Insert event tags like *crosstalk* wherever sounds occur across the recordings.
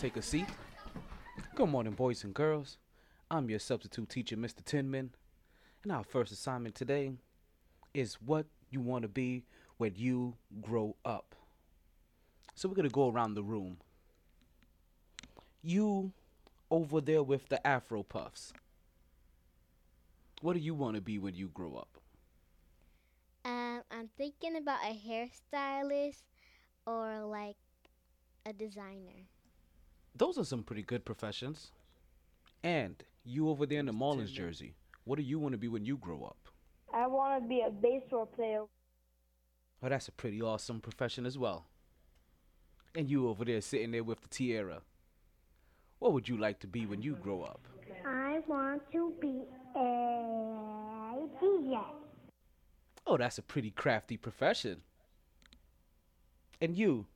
take a seat. Good morning, boys and girls. I'm your substitute teacher, Mr. Tinman, and our first assignment today is what you want to be when you grow up. So we're gonna go around the room. You over there with the Afro puffs. What do you want to be when you grow up? Um, I'm thinking about a hairstylist or like a designer. Those are some pretty good professions. And you over there in the Marlins jersey, what do you want to be when you grow up? I want to be a baseball player. Oh, that's a pretty awesome profession as well. And you over there sitting there with the tiara. What would you like to be when you grow up? I want to be a DJ. Oh, that's a pretty crafty profession. And you,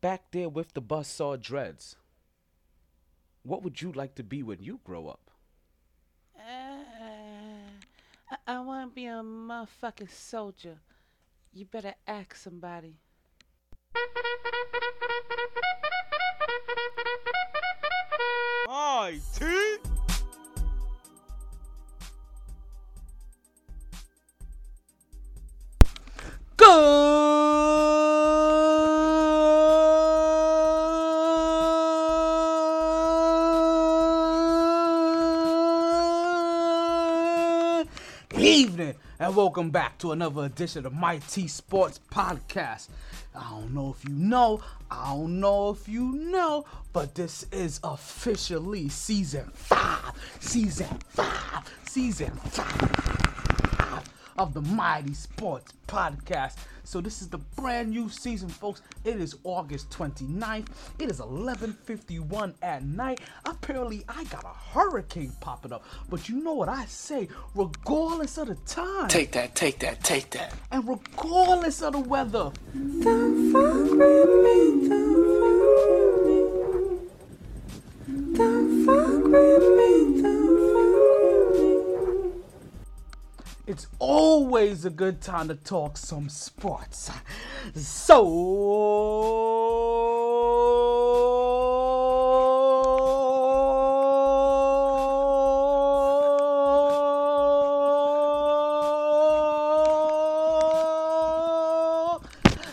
back there with the bus buzzsaw dreads, what would you like to be when you grow up? Uh, I, I want to be a motherfucking soldier. You better ask somebody. My teeth. And welcome back to another edition of My T Sports Podcast. I don't know if you know, I don't know if you know, but this is officially season five, season five, season five of the MyT Sports Podcast. So this is the brand new season, folks. It is August 29th. It is 11:51 at night. Apparently, I got a hurricane popping up. But you know what I say, regardless of the time Take that, take that, take that. and regardless of the weather, it's always a good time to talk some sports. So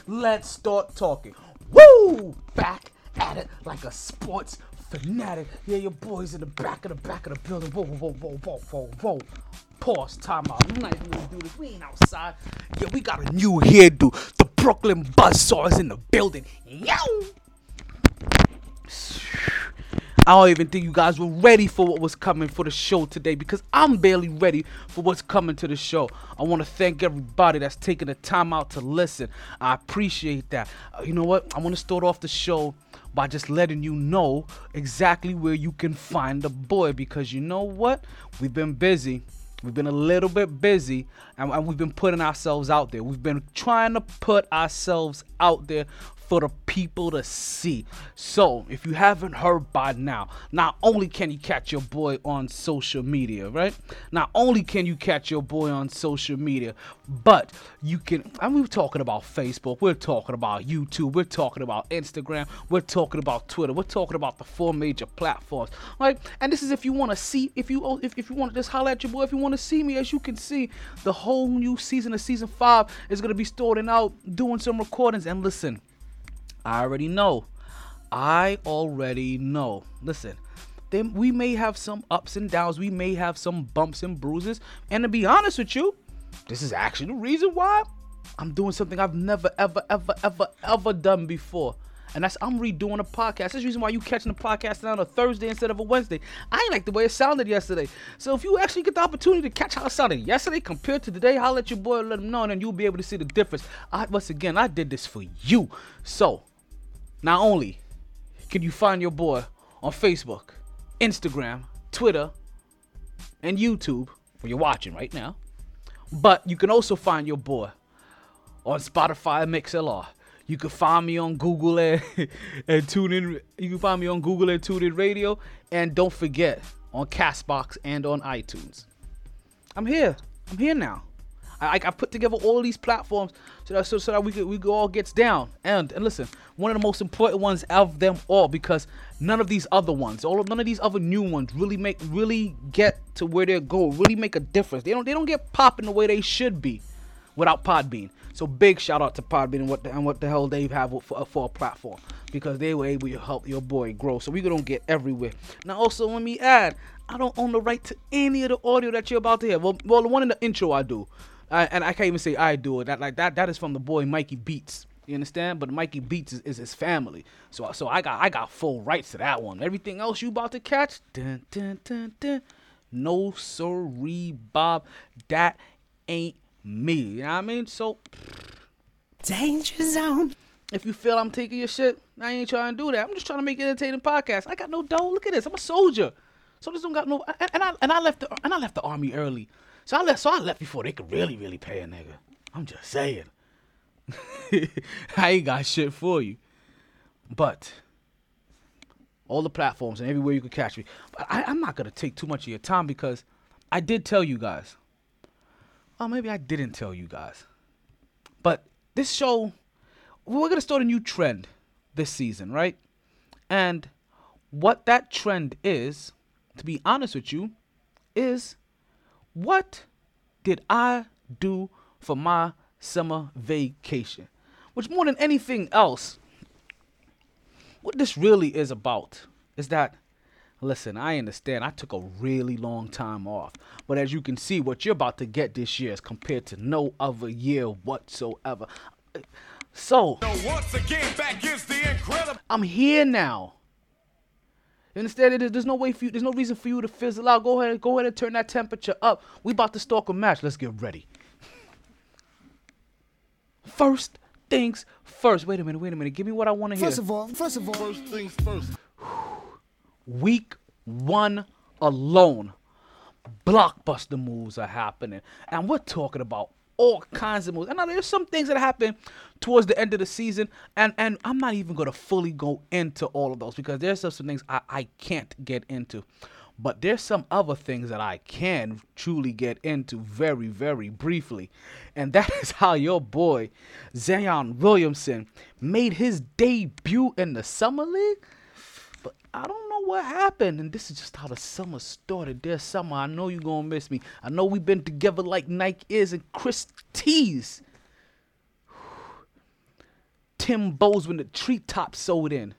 let's start talking. Woo! Back at it like a sports fanatic. Yeah, your boys in the back of the back of the building. Whoa, whoa, whoa, whoa, whoa, whoa. Pause, time out. I'm not even gonna do this. We ain't outside. Yeah, we got a new hairdo. The Brooklyn Buzzsaw is in the building. Yow! I don't even think you guys were ready for what was coming for the show today because I'm barely ready for what's coming to the show. I want to thank everybody that's taking the time out to listen. I appreciate that. Uh, you know what? I want to start off the show by just letting you know exactly where you can find the boy because you know what? We've been busy. We've been a little bit busy and, and we've been putting ourselves out there. We've been trying to put ourselves out there for the people to see. So, if you haven't heard by now, not only can you catch your boy on social media, right? Not only can you catch your boy on social media, but you can, and we're talking about Facebook, we're talking about YouTube, we're talking about Instagram, we're talking about Twitter, we're talking about the four major platforms, right? And this is if you want to see, if you oh, if, if you want to just holler at your boy, if you want to see me, as you can see, the whole new season of season five is gonna be starting out doing some recordings. And listen, I already know. I already know. Listen, then we may have some ups and downs. We may have some bumps and bruises. And to be honest with you, this is actually the reason why I'm doing something I've never, ever, ever, ever, ever done before. And that's I'm redoing a podcast. That's the reason why you catching the podcast on a Thursday instead of a Wednesday. I ain't like the way it sounded yesterday. So if you actually get the opportunity to catch how it sounded yesterday compared to today, I'll let your boy let him know, and then you'll be able to see the difference. I once again I did this for you. So not only can you find your boy on Facebook, Instagram, Twitter, and YouTube, where you're watching right now, but you can also find your boy on Spotify MixLR. You can find me on Google and, *laughs* and tune in. You can find me on Google and tune in radio. And don't forget on Castbox and on iTunes. I'm here. I'm here now. I, I put together all these platforms so that so, so that we could we could all gets down. And and listen, one of the most important ones of them all because none of these other ones, all of none of these other new ones really make really get to where they go, really make a difference. They don't they don't get popping the way they should be without Podbean. So big shout out to Podbean and what the, and what the hell they have for, for a platform because they were able to help your boy grow. So we gonna get everywhere. Now also let me add, I don't own the right to any of the audio that you're about to hear. Well, well the one in the intro I do, I, and I can't even say I do it. That like that that is from the boy Mikey Beats. You understand? But Mikey Beats is, is his family, so so I got I got full rights to that one. Everything else you about to catch, dun, dun, dun, dun, no sorry, Bob, that ain't me. You know what I mean? So Danger zone. if you feel I'm taking your shit, I ain't trying to do that. I'm just trying to make an entertaining podcast. I got no dough. Look at this. I'm a soldier. So this don't got no. And, and I and I left the and I left the army early. So I left. So I left before they could really really pay a nigga. I'm just saying. *laughs* I ain't got shit for you. But all the platforms and everywhere you could catch me. But I, I'm not gonna take too much of your time because I did tell you guys. Oh, maybe I didn't tell you guys. But this show, we're gonna start a new trend this season, right? And what that trend is, to be honest with you, is what did I do for my summer vacation? Which more than anything else, what this really is about is that listen, I understand I took a really long time off. But as you can see, what you're about to get this year is compared to no other year whatsoever. So Once again, back is the incredible. I'm here now. You understand? There's, there's no way for you. There's no reason for you to fizzle out. Go ahead, go ahead and turn that temperature up. We about to stalk a match. Let's get ready. *laughs* First things first. Wait a minute. Wait a minute. Give me what I want to hear. First of all, first of all, First things first. *sighs* week one alone, blockbuster moves are happening. And we're talking about all kinds of moves. And now there's some things that happen towards the end of the season. And and I'm not even gonna fully go into all of those because there's some, some things I, I can't get into. But there's some other things that I can truly get into very, very briefly. And that *laughs* is how your boy Zion Williamson made his debut in the Summer League. But I don't know what happened, and this is just how the summer started. This summer, I know you're gonna miss me. I know we've been together like Nike is and Chris T's. *sighs* Tim Bowes when the treetop sewed in.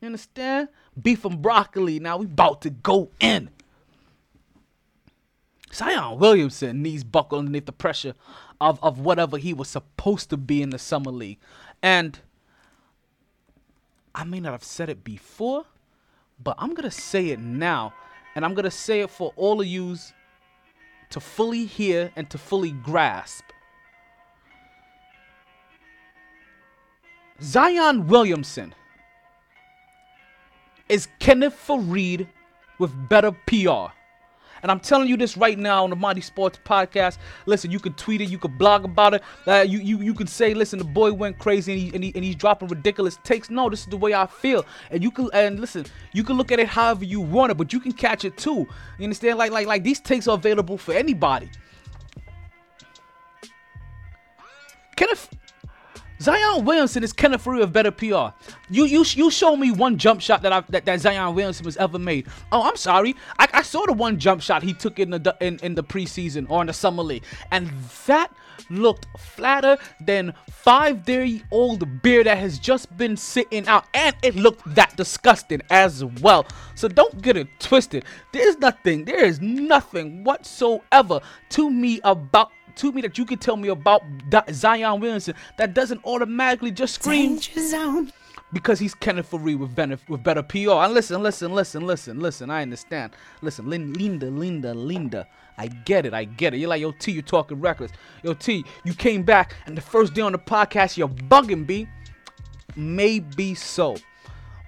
You understand? Beef and broccoli. Now we about to go in. Zion Williamson knees buckle underneath the pressure of, of whatever he was supposed to be in the summer league. And I may not have said it before, but I'm gonna say it now, and I'm gonna say it for all of yous to fully hear and to fully grasp. Zion Williamson is Kenneth Faried with better PR. And I'm telling you this right now on the MyT Sports Podcast. Listen, you can tweet it, you can blog about it. Uh, you, you you can say, listen, the boy went crazy and, he, and, he, and he's dropping ridiculous takes. No, this is the way I feel. And you can and listen, you can look at it however you want it, but you can catch it too. You understand? Like like like these takes are available for anybody. Kenneth Zion Williamson is Kenneth Faried of better PR. You you you show me one jump shot that I that, that Zion Williamson has ever made. Oh, I'm sorry. I, I saw the one jump shot he took in the in, in the preseason or in the summer league, and that looked flatter than five day old beer that has just been sitting out, and it looked that disgusting as well. So don't get it twisted. There's nothing. There is nothing whatsoever to me about to me that you can tell me about Zion Williamson that doesn't automatically just scream because he's Kenneth Faried with, better with better PR. And listen, listen, listen, listen, listen. I understand. Listen, Lin- Linda, Linda, Linda. I get it. I get it. You're like, yo, T, you're talking reckless. Yo, T, you came back and the first day on the podcast, you're bugging, B. Maybe so.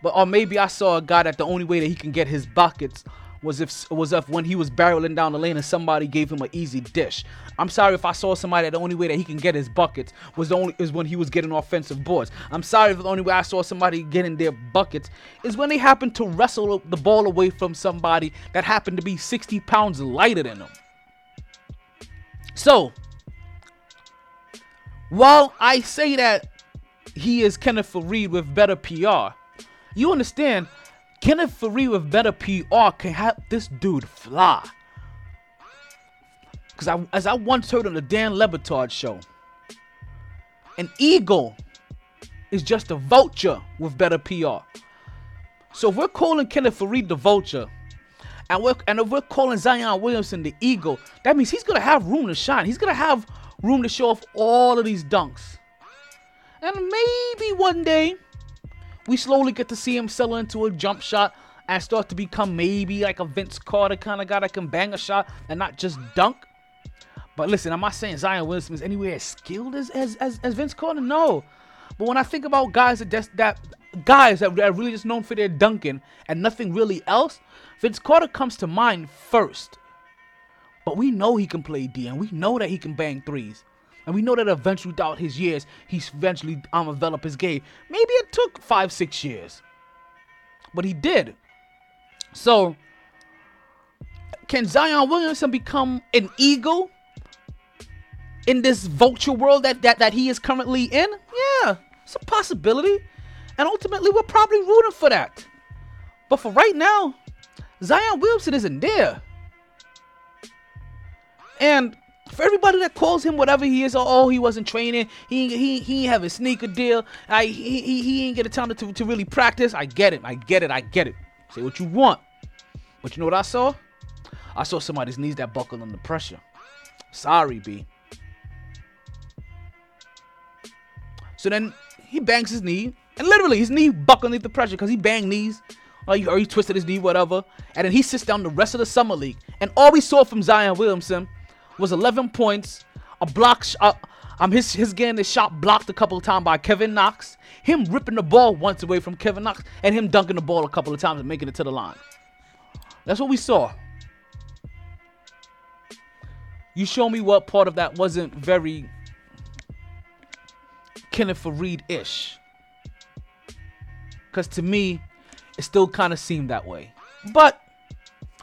But or maybe I saw a guy that the only way that he can get his buckets was if was if when he was barreling down the lane and somebody gave him an easy dish. I'm sorry if I saw somebody that the only way that he can get his buckets was the only is when he was getting offensive boards. I'm sorry if the only way I saw somebody getting their buckets is when they happened to wrestle the ball away from somebody that happened to be 60 pounds lighter than them. So, while I say that he is Kenneth Faried with better PR, you understand Kenneth Faried with better PR can have this dude fly. Because I, as I once heard on the Dan Le Batard show, an eagle is just a vulture with better PR. So if we're calling Kenneth Faried the vulture, and we're and if we're calling Zion Williamson the eagle, that means he's gonna have room to shine. He's gonna have room to show off all of these dunks. And maybe one day we slowly get to see him settle into a jump shot and start to become maybe like a Vince Carter kind of guy that can bang a shot and not just dunk. But listen, I'm not saying Zion Williamson is anywhere as skilled as as, as, as Vince Carter. No. But when I think about guys that just, that guys that are really just known for their dunking and nothing really else, Vince Carter comes to mind first. But we know he can play D, and we know that he can bang threes. And we know that eventually, throughout his years, he's eventually um, developed his game. Maybe it took five, six years. But he did. So, can Zion Williamson become an eagle in this vulture world that, that, that he is currently in? Yeah, it's a possibility. And ultimately, we're probably rooting for that. But for right now, Zion Williamson isn't there. And for everybody that calls him whatever he is, oh, he wasn't training, he he he have a sneaker deal, I he he, he ain't get a time to, to really practice. I get it, I get it, I get it. Say what you want. But you know what I saw? I saw somebody's knees that buckled under pressure. Sorry, B. So then he bangs his knee, and literally his knee buckled under the pressure because he banged knees, or he, or he twisted his knee, whatever. And then he sits down the rest of the summer league, and all we saw from Zion Williamson was 11 points, a block. Sh- uh, um, his his getting the shot blocked a couple of times by Kevin Knox, him ripping the ball once away from Kevin Knox, and him dunking the ball a couple of times and making it to the line. That's what we saw. You show me what part of that wasn't very Kenneth Faried ish. Because to me, it still kind of seemed that way. But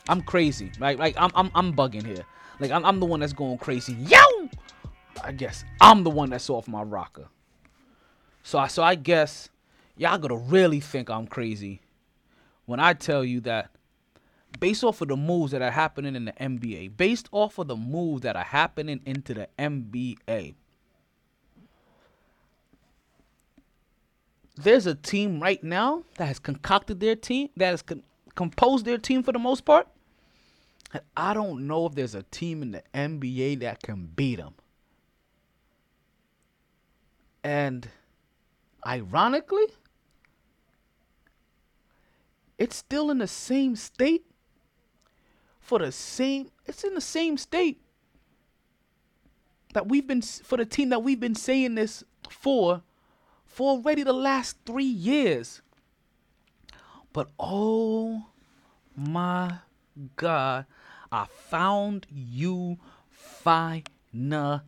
I'm crazy, right? Like I'm, I'm, I'm bugging here. Like I'm, I'm the one that's going crazy. Yo! I guess I'm the one that's off my rocker. So I, so I guess y'all gotta really think I'm crazy when I tell you that based off of the moves that are happening in the NBA, based off of the moves that are happening into the NBA, there's a team right now that has concocted their team, that has con- composed their team for the most part. I don't know if there's a team in the NBA that can beat them. And ironically, it's still in the same state for the same it's in the same state that we've been for the team that we've been saying this for for already the last 3 years. But oh my god, I found you finally.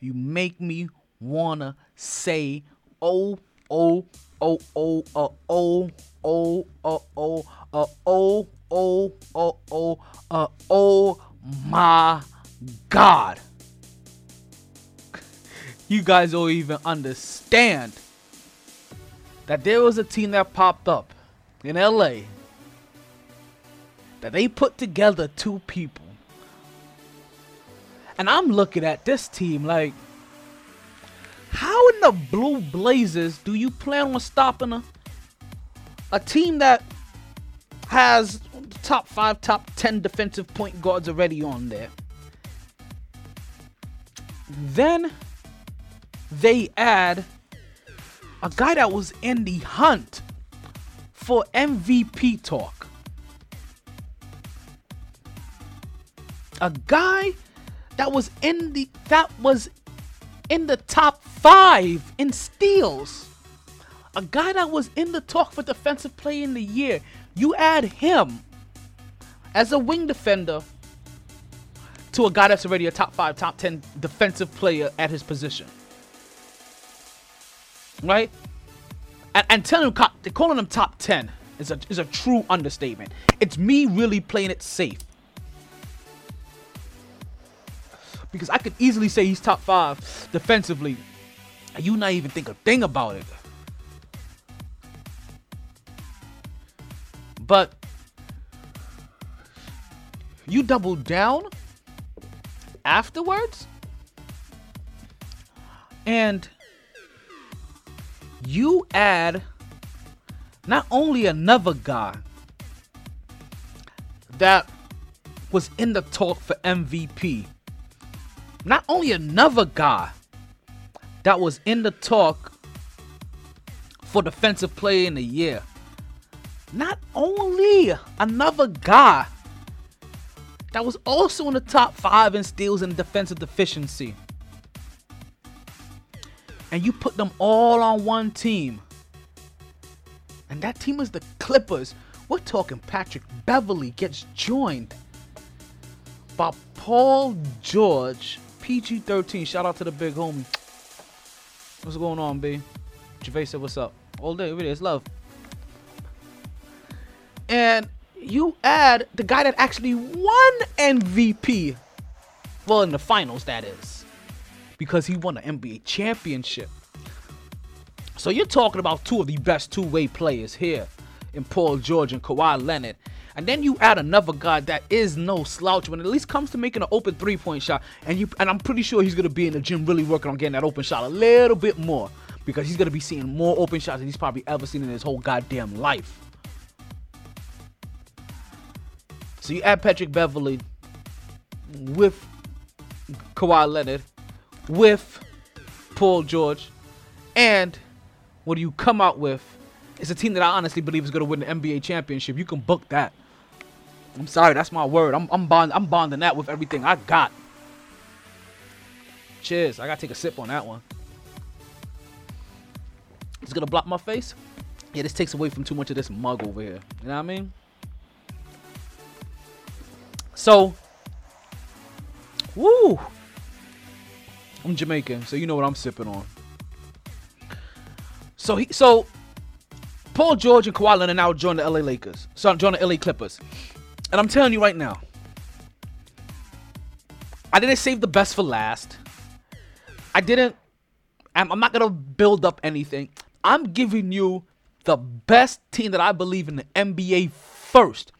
You make me wanna say, oh, oh, oh, oh, uh, oh, oh, uh, oh, uh, oh, oh, oh, oh, uh, oh my God. You guys don't even understand that there was a team that popped up in LA that they put together two people. And I'm looking at this team like, how in the blue blazers do you plan on stopping a, a team that has top five, top 10 defensive point guards already on there? Then they add a guy that was in the hunt for MVP talk. A guy that was in the that was in the top five in steals. A guy that was in the talk for defensive play in the year. You add him as a wing defender to a guy that's already a top five, top ten defensive player at his position. Right? And, and telling him calling him top ten is a is a true understatement. It's me really playing it safe. Because I could easily say he's top five defensively. And you not even think a thing about it. But you double down afterwards and you add not only another guy that was in the talk for MVP, not only another guy that was in the talk for defensive player in the year, not only another guy that was also in the top five in steals and defensive deficiency. And you put them all on one team. And that team is the Clippers. We're talking Patrick Beverley gets joined by Paul George, PG 13. Shout out to the big homie. What's going on, B? Gervais said, What's up? All day, every day. It's love. And you add the guy that actually won MVP. Well, in the finals, that is. Because he won the NBA championship. So you're talking about two of the best two-way players here in Paul George and Kawhi Leonard. And then you add another guy that is no slouch when it at least comes to making an open three-point shot. And you and I'm pretty sure he's gonna be in the gym really working on getting that open shot a little bit more. Because he's gonna be seeing more open shots than he's probably ever seen in his whole goddamn life. So you add Patrick Beverley with Kawhi Leonard, with Paul George, and what do you come out with? It's a team that I honestly believe is going to win the NBA championship. You can book that. I'm sorry, that's my word. I'm I'm bond I'm bonding that with everything I got. Cheers. I gotta take a sip on that one. It's gonna block my face. Yeah, this takes away from too much of this mug over here. You know what I mean? So, woo! I'm Jamaican, so you know what I'm sipping on. So he, so Paul George and Kawhi Leonard now join the LA Lakers. So join the LA Clippers, and I'm telling you right now, I didn't save the best for last. I didn't. I'm, I'm not gonna build up anything. I'm giving you the best team that I believe in the NBA first.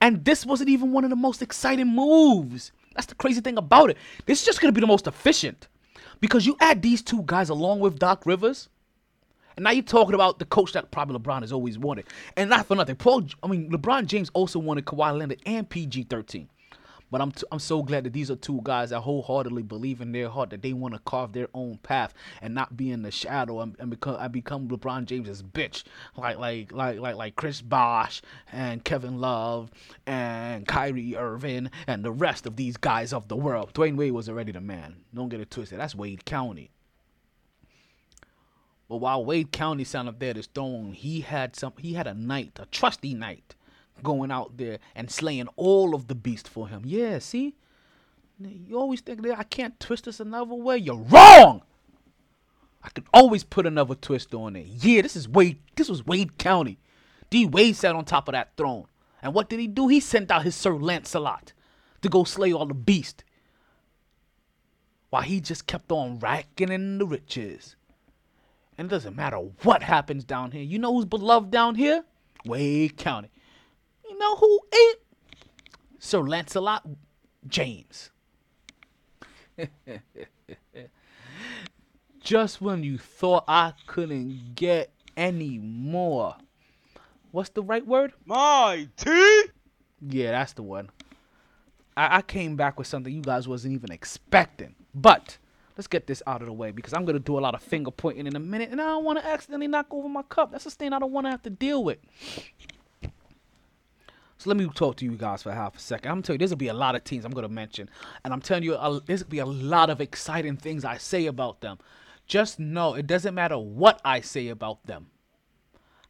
And this wasn't even one of the most exciting moves. That's the crazy thing about it. This is just to be the most efficient. Because you add these two guys along with Doc Rivers, and now you're talking about the coach that probably LeBron has always wanted. And not for nothing. Paul, I mean, LeBron James also wanted Kawhi Leonard and PG 13. But I'm, t- I'm so glad that these are two guys that wholeheartedly believe in their heart that they want to carve their own path and not be in the shadow and, and become I become LeBron James's bitch like like like like like Chris Bosh and Kevin Love and Kyrie Irving and the rest of these guys of the world. Dwyane Wade was already the man. Don't get it twisted. That's Wade County. But while Wade County sat up there to stone, he had some he had a knight, a trusty knight, going out there and slaying all of the beast for him. Yeah, see? You always think that I can't twist this another way. You're wrong. I could always put another twist on it. Yeah, this is Wade. This was Wade County. D. Wade sat on top of that throne. And what did he do? He sent out his Sir Lancelot to go slay all the beast. While he just kept on racking in the riches. And it doesn't matter what happens down here. You know who's beloved down here? Wade County. You know who ain't? Sir Lancelot James. *laughs* Just when you thought I couldn't get any more. What's the right word? My T. Yeah, that's the one. I, I came back with something you guys wasn't even expecting. But let's get this out of the way because I'm gonna do a lot of finger pointing in a minute, and I don't want to accidentally knock over my cup. That's a thing I don't want to have to deal with. So let me talk to you guys for half a second. I'm telling you, there's gonna be a lot of teams I'm gonna mention, and I'm telling you, there's gonna be a lot of exciting things I say about them. Just know it doesn't matter what I say about them.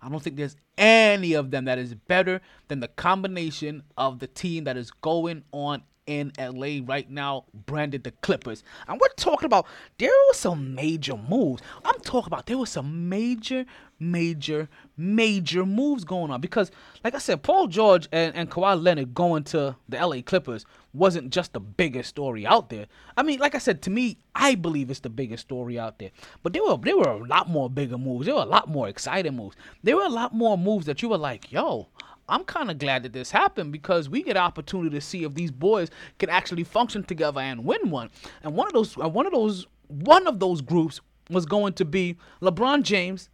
I don't think there's any of them that is better than the combination of the team that is going on in LA right now, branded the Clippers. And we're talking about there were some major moves. I'm talking about there was some major, major, major moves going on. Because, like I said, Paul George and, and Kawhi Leonard going to the LA Clippers wasn't just the biggest story out there. I mean, like I said, to me, I believe it's the biggest story out there. But there were there were a lot more bigger moves. There were a lot more exciting moves. There were a lot more moves that you were like, yo, I'm kind of glad that this happened because we get opportunity to see if these boys can actually function together and win one. And one of those, uh, one of those, one of those groups was going to be LeBron James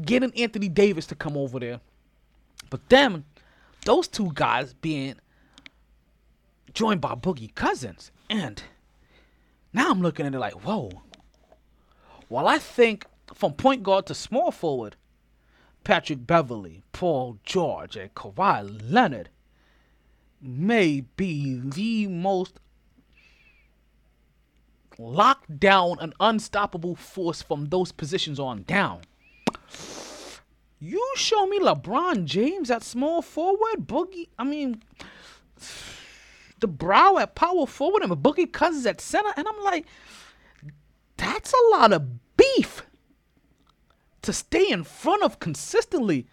getting Anthony Davis to come over there. But then, those two guys being joined by Boogie Cousins, and now I'm looking at it like, whoa. While I think from point guard to small forward, Patrick Beverley, Paul George, and Kawhi Leonard may be the most locked down and unstoppable force from those positions on down. You show me LeBron James at small forward, Boogie. I mean, the brow at power forward and Boogie Cousins at center, and I'm like, that's a lot of beef to stay in front of consistently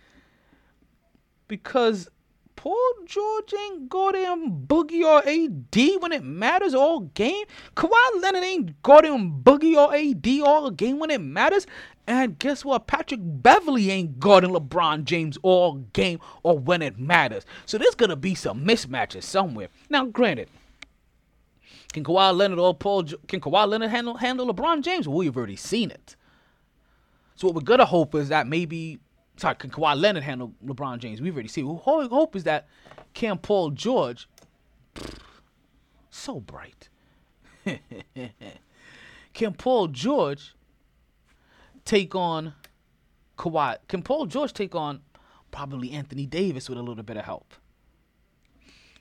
because Paul George ain't goddamn Boogie or AD when it matters all game. Kawhi Leonard ain't goddamn Boogie or AD all game when it matters. And guess what? Patrick Beverley ain't guarding LeBron James all game or when it matters. So there's gonna be some mismatches somewhere. Now, granted, can Kawhi Leonard or Paul can Kawhi Leonard handle handle LeBron James? Well, we've already seen it. So what we're gonna hope is that maybe sorry, can Kawhi Leonard handle LeBron James? We've already seen. What we hope is that can Paul George so bright. *laughs* can Paul George take on Kawhi? Can Paul George take on probably Anthony Davis with a little bit of help?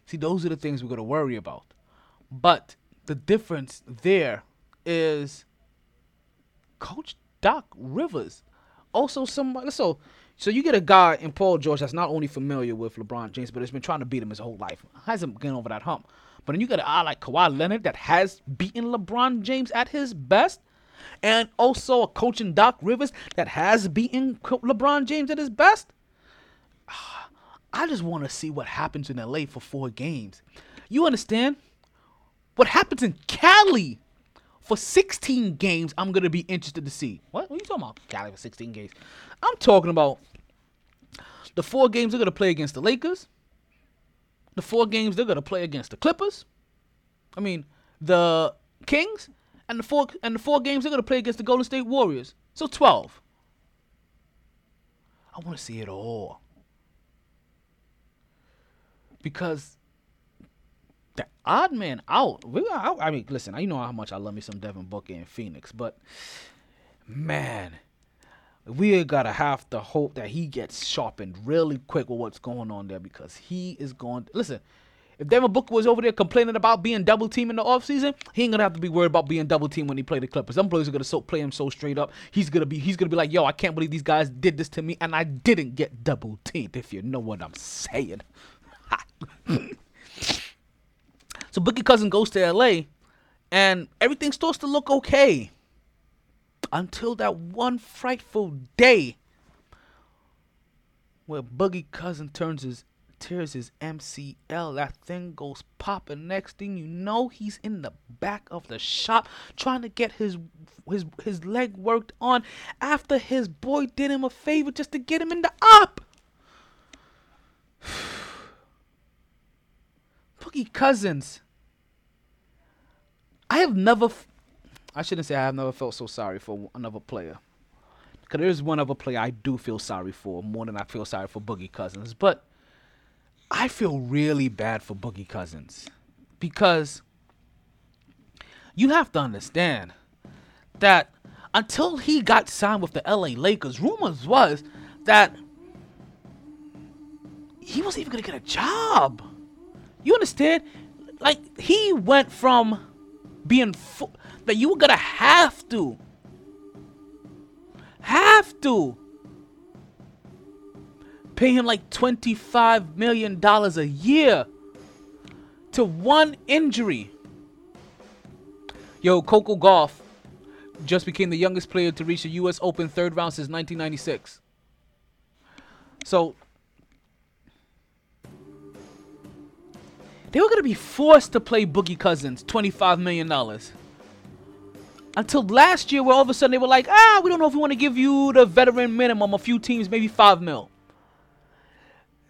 See, those are the things we're gonna worry about. But the difference there is Coach Doc Rivers. Also somebody so so you get a guy in Paul George that's not only familiar with LeBron James, but has been trying to beat him his whole life. Hasn't gotten over that hump. But then you got a guy like Kawhi Leonard that has beaten LeBron James at his best. And also a coach in Doc Rivers that has beaten LeBron James at his best. *sighs* I just want to see what happens in LA for four games. You understand? What happens in Cali for 16 games, I'm to be interested to see. What? What are you talking about? Cali for 16 games. I'm talking about the four games they're to play against the Lakers, the four games they're to play against the Clippers, I mean, the Kings, and the four and the four games they're to play against the Golden State Warriors. So 12. I want to see it all. Because odd man out. We, I, I mean, listen, I know how much I love me some Devin Booker in Phoenix, but man, we gotta have to hope that he gets sharpened really quick with what's going on there because he is going. Listen, if Devin Booker was over there complaining about being double teamed in the offseason, he ain't gonna have to be worried about being double teamed when he play the Clippers. Some players are gonna so, play him so straight up. He's gonna be he's gonna be like, yo, I can't believe these guys did this to me and I didn't get double teamed. If you know what I'm saying. *laughs* So Boogie Cousin goes to LA and everything starts to look okay. Until that one frightful day where Boogie Cousin turns his tears his MCL. That thing goes popping. Next thing you know, he's in the back of the shop trying to get his his his leg worked on after his boy did him a favor just to get him in the up. *sighs* Boogie Cousins. I have never, f- I shouldn't say I have never felt so sorry for another player. Because there's one other player I do feel sorry for more than I feel sorry for Boogie Cousins. But I feel really bad for Boogie Cousins. Because you have to understand that until he got signed with the LA Lakers, rumors was that he wasn't even gonna get a job. You understand? Like he went from being that you were gonna have to, have to pay him like twenty-five million dollars a year to one injury. Yo, Coco Gauff just became the youngest player to reach the U.S. Open third round since 1996. So they were gonna be forced to play Boogie Cousins $25 million. Until last year, where all of a sudden they were like, ah, we don't know if we want to give you the veteran minimum, a few teams, maybe five mil.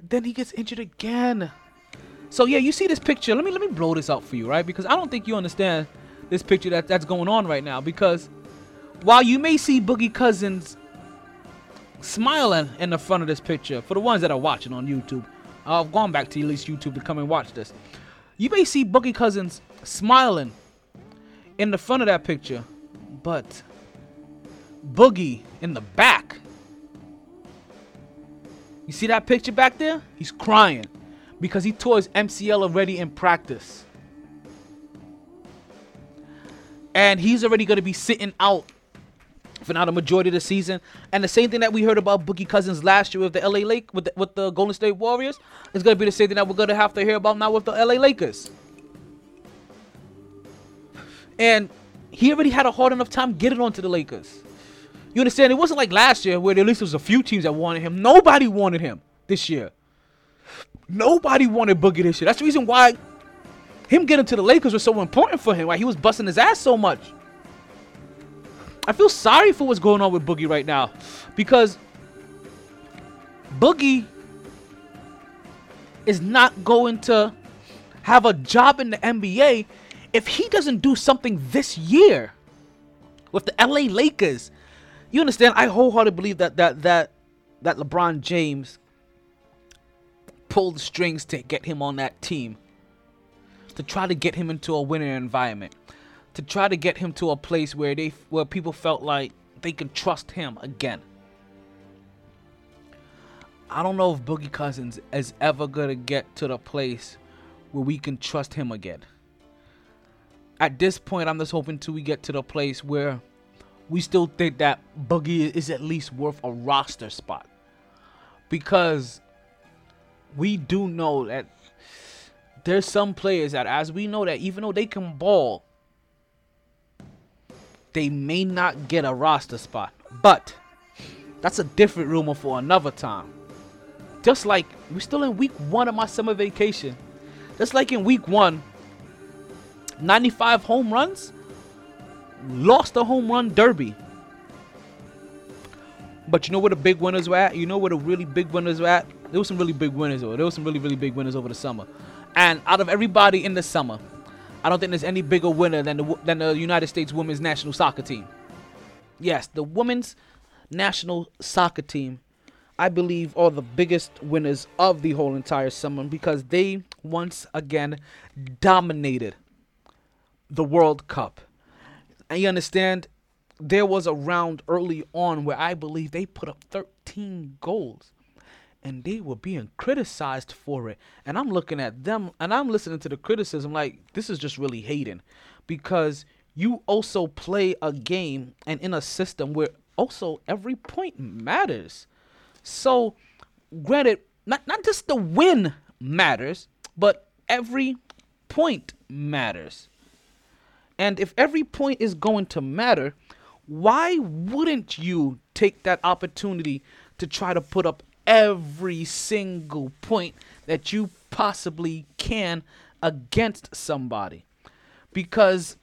Then he gets injured again. So yeah, you see this picture. Let me let me blow this out for you, right? Because I don't think you understand this picture that that's going on right now. Because while you may see Boogie Cousins smiling in the front of this picture, for the ones that are watching on YouTube, I've gone back to at least YouTube to come and watch this. You may see Boogie Cousins smiling in the front of that picture, but Boogie in the back. You see that picture back there? He's crying because he tore his MCL already in practice. And he's already going to be sitting out for now the majority of the season. And the same thing that we heard about Boogie Cousins last year with the LA Lake with the, with the Golden State Warriors is going to be the same thing that we're going to have to hear about now with the LA Lakers. And he already had a hard enough time getting onto the Lakers. You understand? It wasn't like last year where at least there was a few teams that wanted him. Nobody wanted him this year. Nobody wanted Boogie this year. That's the reason why him getting to the Lakers was so important for him. Why he was busting his ass so much. I feel sorry for what's going on with Boogie right now because Boogie is not going to have a job in the NBA if he doesn't do something this year with the LA Lakers. You understand? I wholeheartedly believe that that that that LeBron James pulled the strings to get him on that team. To try to get him into a winning environment. To try to get him to a place where they where people felt like they can trust him again. I don't know if Boogie Cousins is ever gonna get to the place where we can trust him again. At this point, I'm just hoping till we get to the place where we still think that Boogie is at least worth a roster spot. Because we do know that there's some players that as we know that even though they can ball, they may not get a roster spot. But that's a different rumor for another time. Just like we're still in week one of my summer vacation. Just like in week one, 95 home runs, lost the home run derby. But you know where the big winners were at? You know where the really big winners were at? There were some really big winners over. There were some really, really big winners over the summer. And out of everybody in the summer, I don't think there's any bigger winner than the than the United States women's national soccer team. Yes, the women's national soccer team, I believe, are the biggest winners of the whole entire summer because they once again dominated the World Cup. And you understand, there was a round early on where I believe they put up 13 goals and they were being criticized for it. And I'm looking at them and I'm listening to the criticism like this is just really hating because you also play a game and in a system where also every point matters. So, granted, not not just the win matters, but every point matters. And if every point is going to matter, why wouldn't you take that opportunity to try to put up every single point that you possibly can against somebody? Because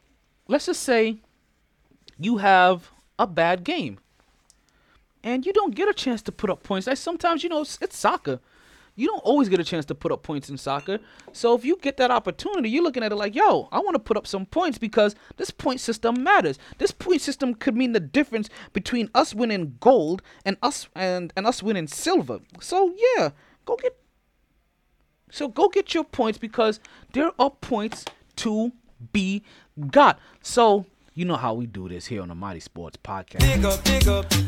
let's just say you have a bad game and you don't get a chance to put up points. Like sometimes, you know, it's, it's soccer. You don't always get a chance to put up points in soccer. So if you get that opportunity, you're looking at it like, yo, I want to put up some points because this point system matters. This point system could mean the difference between us winning gold and us and, and us winning silver. So yeah, go get so go get your points because there are points to be got. So you know how we do this here on the MyT Sports Podcast.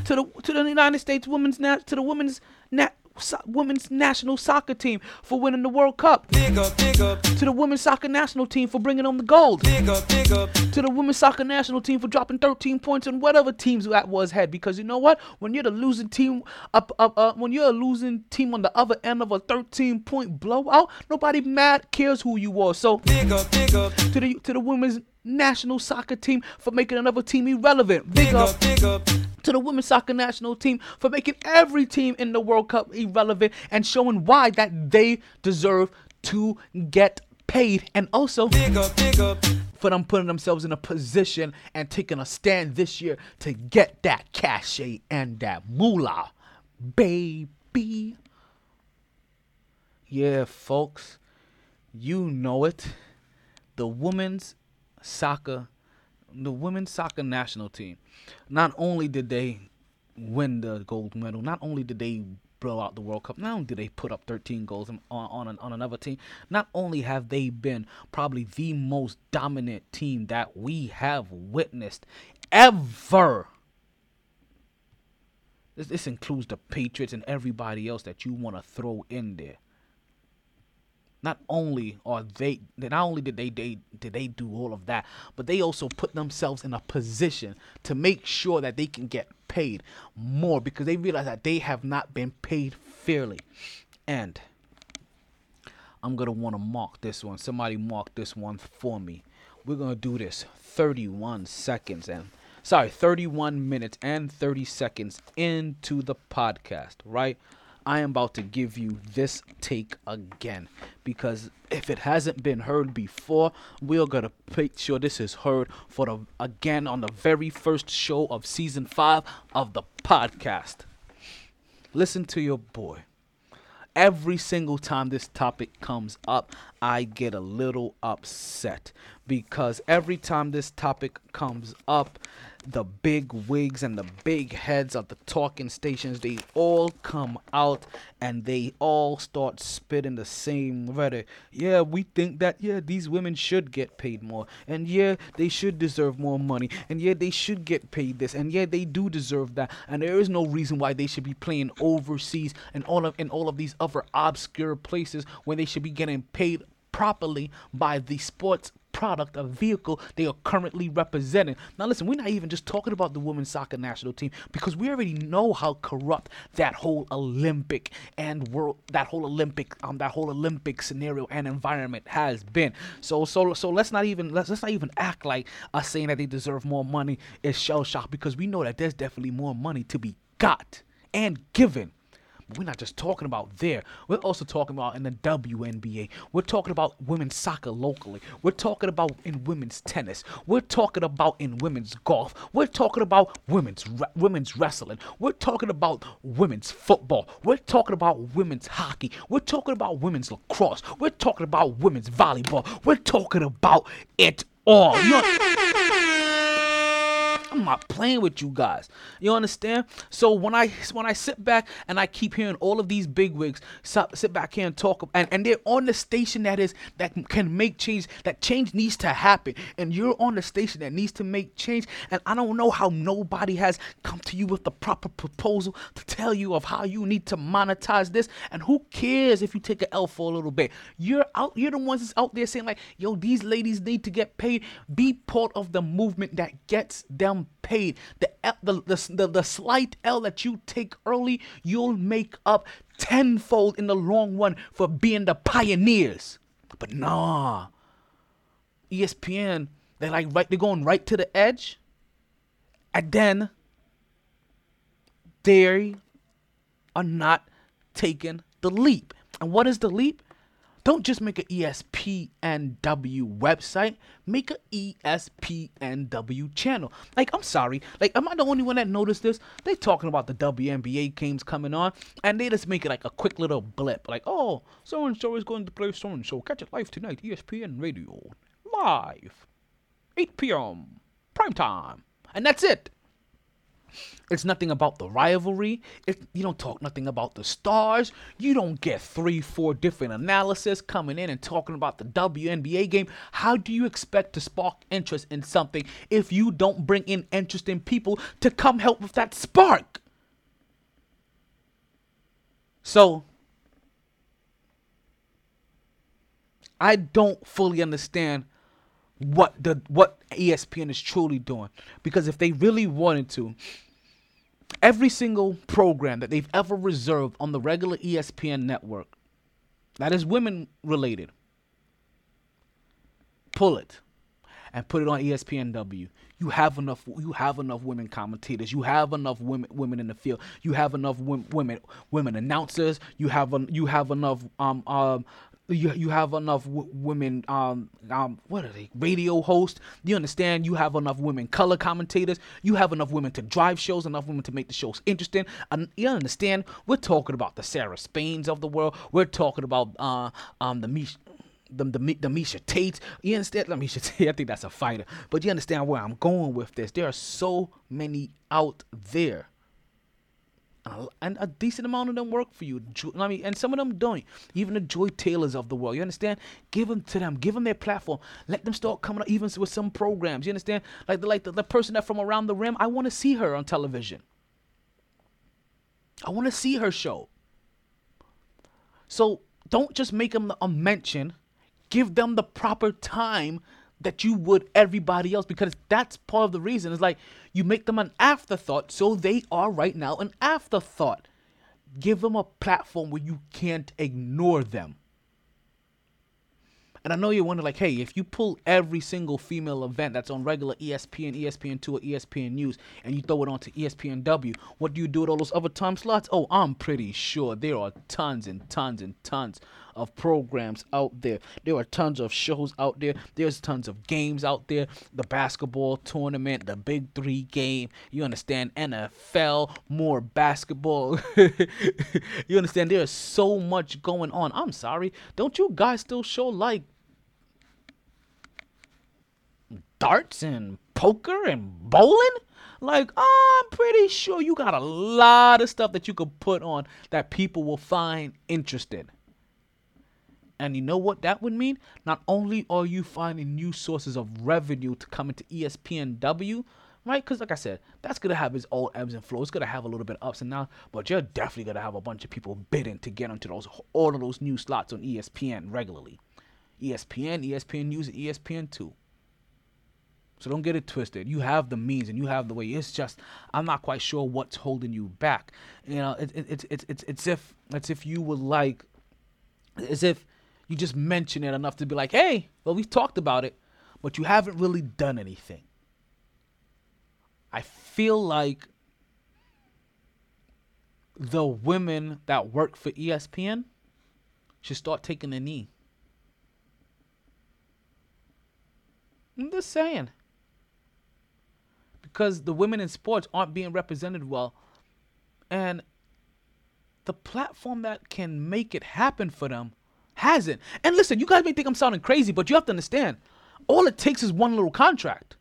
To the to the United States women's na- to the women's na- so- women's national soccer team for winning the World Cup. To the women's soccer national team for bringing home the gold. To the women's soccer national team for dropping 13 points on whatever teams that was had. Because you know what? When you're the losing team up up uh, when you're a losing team on the other end of a 13 point blowout, nobody mad cares who you are. So to the to the women's national soccer team for making another team irrelevant. Big up to the women's soccer national team for making every team in the World Cup irrelevant and showing why that they deserve to get paid and also for them putting themselves in a position and taking a stand this year to get that cachet and that moolah, baby. Yeah, folks, you know it. The women's soccer, the women's soccer national team, not only did they win the gold medal, not only did they blow out the World Cup, not only did they put up 13 goals on on, on another team, not only have they been probably the most dominant team that we have witnessed ever. This, this includes the Patriots and everybody else that you want to throw in there not only are they not only did they, they did they do all of that but they also put themselves in a position to make sure that they can get paid more because they realize that they have not been paid fairly. And i'm gonna want to mark this one. Somebody mark this one for me. We're gonna do this. 31 seconds and sorry 31 minutes and 30 seconds into the podcast right I am about to give you this take again because if it hasn't been heard before, we're gonna make sure this is heard for the again on the very first show of season five of the podcast. Listen to your boy. Every single time this topic comes up, I get a little upset because every time this topic comes up, the big wigs and the big heads of the talking stations they all come out and they all start spitting the same rhetoric. Yeah we think that yeah these women should get paid more. And yeah they should deserve more money. And yeah they should get paid this. And yeah they do deserve that. And there is no reason why they should be playing overseas and all of in all of these other obscure places when they should be getting paid properly by the sports product, a vehicle they are currently representing. Now, listen, we're not even just talking about the women's soccer national team because we already know how corrupt that whole Olympic and world, that whole Olympic, um, that whole Olympic scenario and environment has been. So, so, so let's not even let's let's not even act like us saying that they deserve more money is shell shock because we know that there's definitely more money to be got and given. We're not just talking about there. We're also talking about in the WNBA. We're talking about women's soccer locally. We're talking about in women's tennis. We're talking about in women's golf. We're talking about women's re- women's wrestling. We're talking about women's football. We're talking about women's hockey. We're talking about women's lacrosse. We're talking about women's volleyball. We're talking about it all. You know- I'm not playing with you guys. You understand? So when I when I sit back and I keep hearing all of these bigwigs sit, sit back here and talk, and, and they're on the station that is that can make change. That change needs to happen, and you're on the station that needs to make change. And I don't know how nobody has come to you with the proper proposal to tell you of how you need to monetize this. And who cares if you take an L for a little bit? You're out. You're the ones that's out there saying like, "Yo, these ladies need to get paid." Be part of the movement that gets them paid. The, the, the, the, the slight L that you take early, you'll make up tenfold in the long run for being the pioneers. But nah. ESPN, they're like right, they're going right to the edge. And then they are not taking the leap. And what is the leap? Don't just make an ESPNW website, make a E ESPNW channel. Like, I'm sorry, like, am I the only one that noticed this? They talking about the WNBA games coming on, and they just make it like a quick little blip, like, oh, so and so is going to play so and so. Catch it live tonight, ESPN Radio, live, 8 p.m. prime time, and that's it. It's nothing about the rivalry. It, you don't talk nothing about the stars. You don't get three, four different analysis coming in and talking about the WNBA game. How do you expect to spark interest in something if you don't bring in interesting people to come help with that spark? So, I don't fully understand what the what ESPN is truly doing because if they really wanted to every single program that they've ever reserved on the regular ESPN network that is women related pull it and put it on ESPNW you have enough you have enough women commentators. You have enough women women in the field. You have enough women women, women announcers. You have you have enough um um you you have enough w- women um um what are they radio hosts? You understand? You have enough women color commentators. You have enough women to drive shows enough women to make the shows interesting. And you understand? We're talking about the Sarah Spains of the world. We're talking about uh um the Mish the the, the Miesha Tate. You understand? Let me Tate. *laughs* I think that's a fighter. But you understand where I'm going with this. There are so many out there and a- decent amount of them work for you. I mean, and some of them don't. Even the Joy Taylors of the world, you understand? Give them to them. Give them their platform. Let them start coming up, even with some programs. You understand? Like the like the, the person that from around the rim. I want to see her on television. I want to see her show. So don't just make them a mention. Give them the proper time that you would everybody else because that's part of the reason. It's like you make them an afterthought, so they are right now an afterthought. Give them a platform where you can't ignore them. And I know you're wondering, like, hey, if you pull every single female event that's on regular ESPN, ESPN2, or ESPN News, and you throw it onto ESPNW, what do you do with all those other time slots? Oh, I'm pretty sure there are tons and tons and tons of programs out there. There are tons of shows out there. There's tons of games out there. The basketball tournament, the Big Three game. You understand? NFL, more basketball. *laughs* you understand? There's so much going on. I'm sorry. Don't you guys still show like darts and poker and bowling? Like, I'm pretty sure you got a lot of stuff that you could put on that people will find interesting. And you know what that would mean? Not only are you finding new sources of revenue to come into ESPNW, right? Because, like I said, that's going to have its own ebbs and flows. It's going to have a little bit of ups and downs, but you're definitely going to have a bunch of people bidding to get onto those all of those new slots on ESPN regularly. ESPN, ESPN News, and E ESPN2. So don't get it twisted. You have the means and you have the way. It's just I'm not quite sure what's holding you back. You know, it, it, it's it's it's it's if it's if you would like, as if you just mention it enough to be like, hey, well we've talked about it, but you haven't really done anything. I feel like the women that work for ESPN should start taking a knee. I'm just saying. Because the women in sports aren't being represented well. And the platform that can make it happen for them hasn't. And listen, you guys may think I'm sounding crazy, but you have to understand all it takes is one little contract.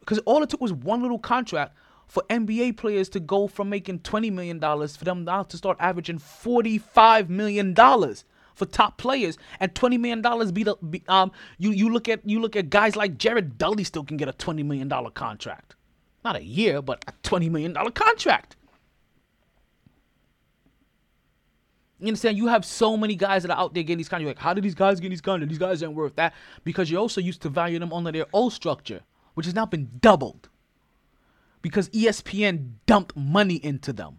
Because all it took was one little contract for NBA players to go from making $20 million for them now to start averaging $45 million for top players and $20 million be the be, um you you look at you look at guys like Jared Dudley still can get a $20 million contract. Not a year, but a $20 million contract. You understand? You have so many guys that are out there getting these contracts. Like, how did these guys get these contracts? These guys aren't worth that because you're also used to value them under their old structure, which has now been doubled because ESPN dumped money into them.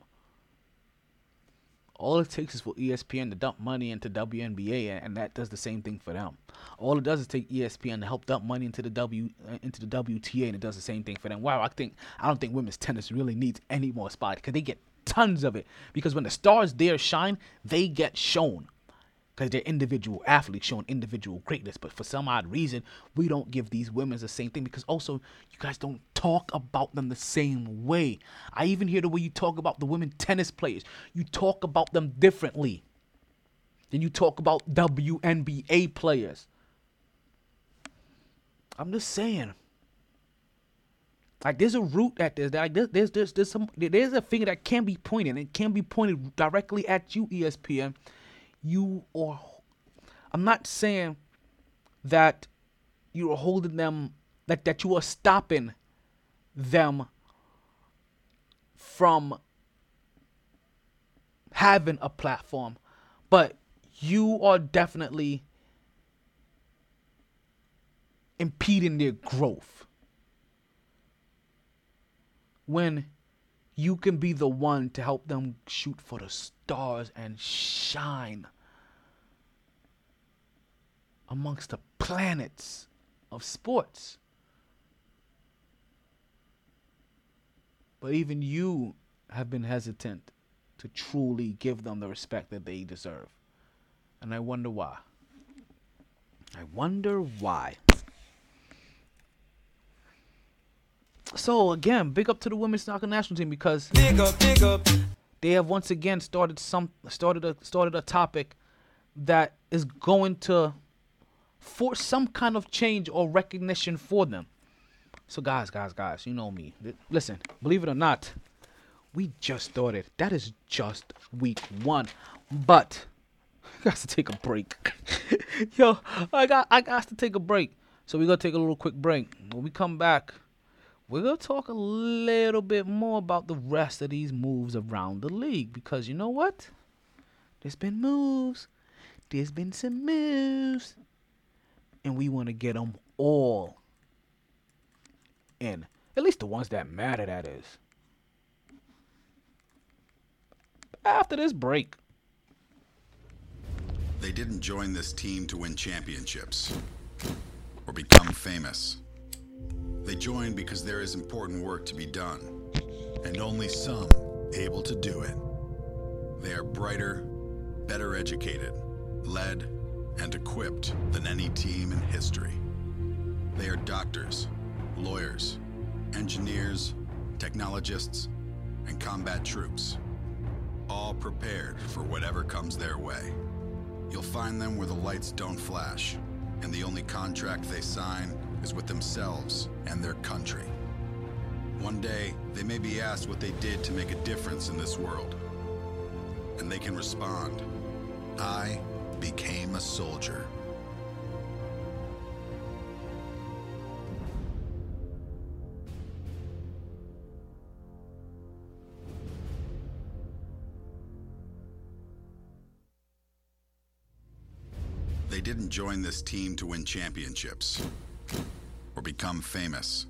All it takes is for ESPN to dump money into WNBA, and, that does the same thing for them. All it does is take ESPN to help dump money into the W uh, into the WTA, and it does the same thing for them. Wow, I think I don't think women's tennis really needs any more spot because they get tons of it. Because when the stars there shine, they get shown because they're individual athletes showing individual greatness. But for some odd reason, we don't give these women the same thing because also you guys don't talk about them the same way. I even hear the way you talk about the women tennis players. You talk about them differently than you talk about WNBA players. I'm just saying. Like there's a root at this. Like there's there's there's, there's some there's a finger that can be pointed. It can be pointed directly at you, ESPN. You are. I'm not saying that you are holding them that that you are stopping them from having a platform, but you are definitely impeding their growth when you can be the one to help them shoot for the stars and shine amongst the planets of sports. But even you have been hesitant to truly give them the respect that they deserve. And I wonder why. I wonder why. So again, big up to the women's soccer national team because Big up, big up. they have once again started some started a started a topic that is going to force some kind of change or recognition for them. So guys, guys, guys, you know me. Listen, believe it or not, we just started. That is just week one, but *laughs* I got to take a break. *laughs* Yo, I got I got to take a break. So we're gonna take a little quick break. When we come back, we're gonna talk a little bit more about the rest of these moves around the league because you know what? There's been moves. There's been some moves, and we want to get them all in. At least the ones that matter. That is. After this break. They didn't join this team to win championships or become famous. They join because there is important work to be done, and only some able to do it. They are brighter, better educated, led, and equipped than any team in history. They are doctors, lawyers, engineers, technologists, and combat troops, all prepared for whatever comes their way. You'll find them where the lights don't flash, and the only contract they sign is with themselves and their country. One day, they may be asked what they did to make a difference in this world. And they can respond I became a soldier. They didn't join this team to win championships or become famous.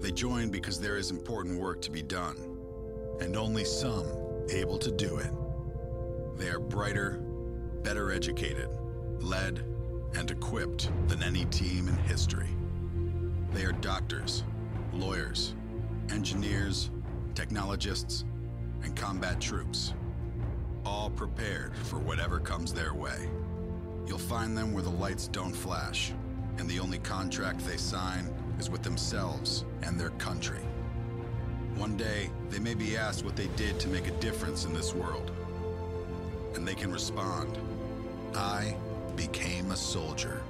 They join because there is important work to be done, and only some able to do it. They are brighter, better educated, led, and equipped than any team in history. They are doctors, lawyers, engineers, technologists, and combat troops, all prepared for whatever comes their way. You'll find them where the lights don't flash, and the only contract they sign is with themselves and their country. One day, they may be asked what they did to make a difference in this world. And they can respond I became a soldier.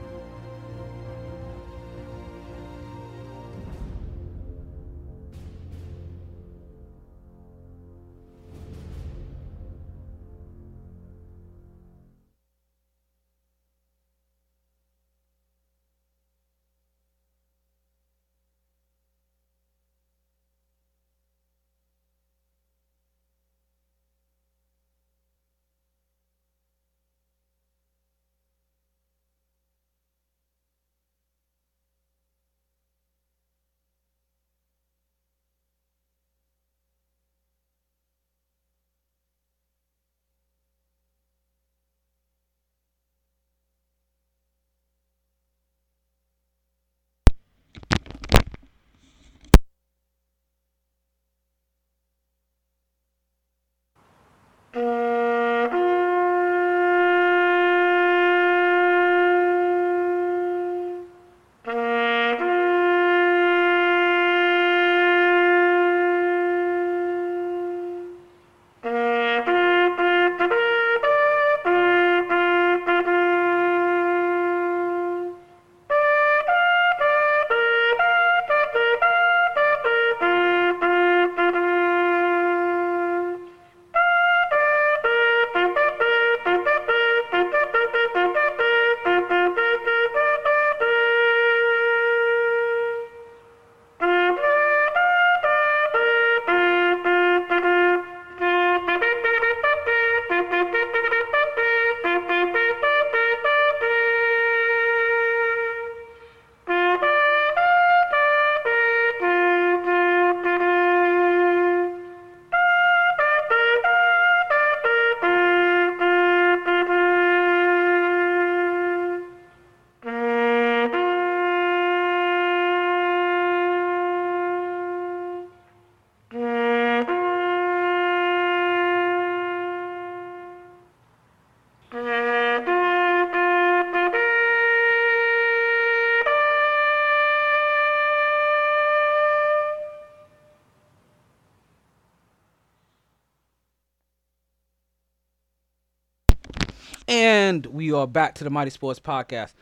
Are back to the MyT Sports Podcast.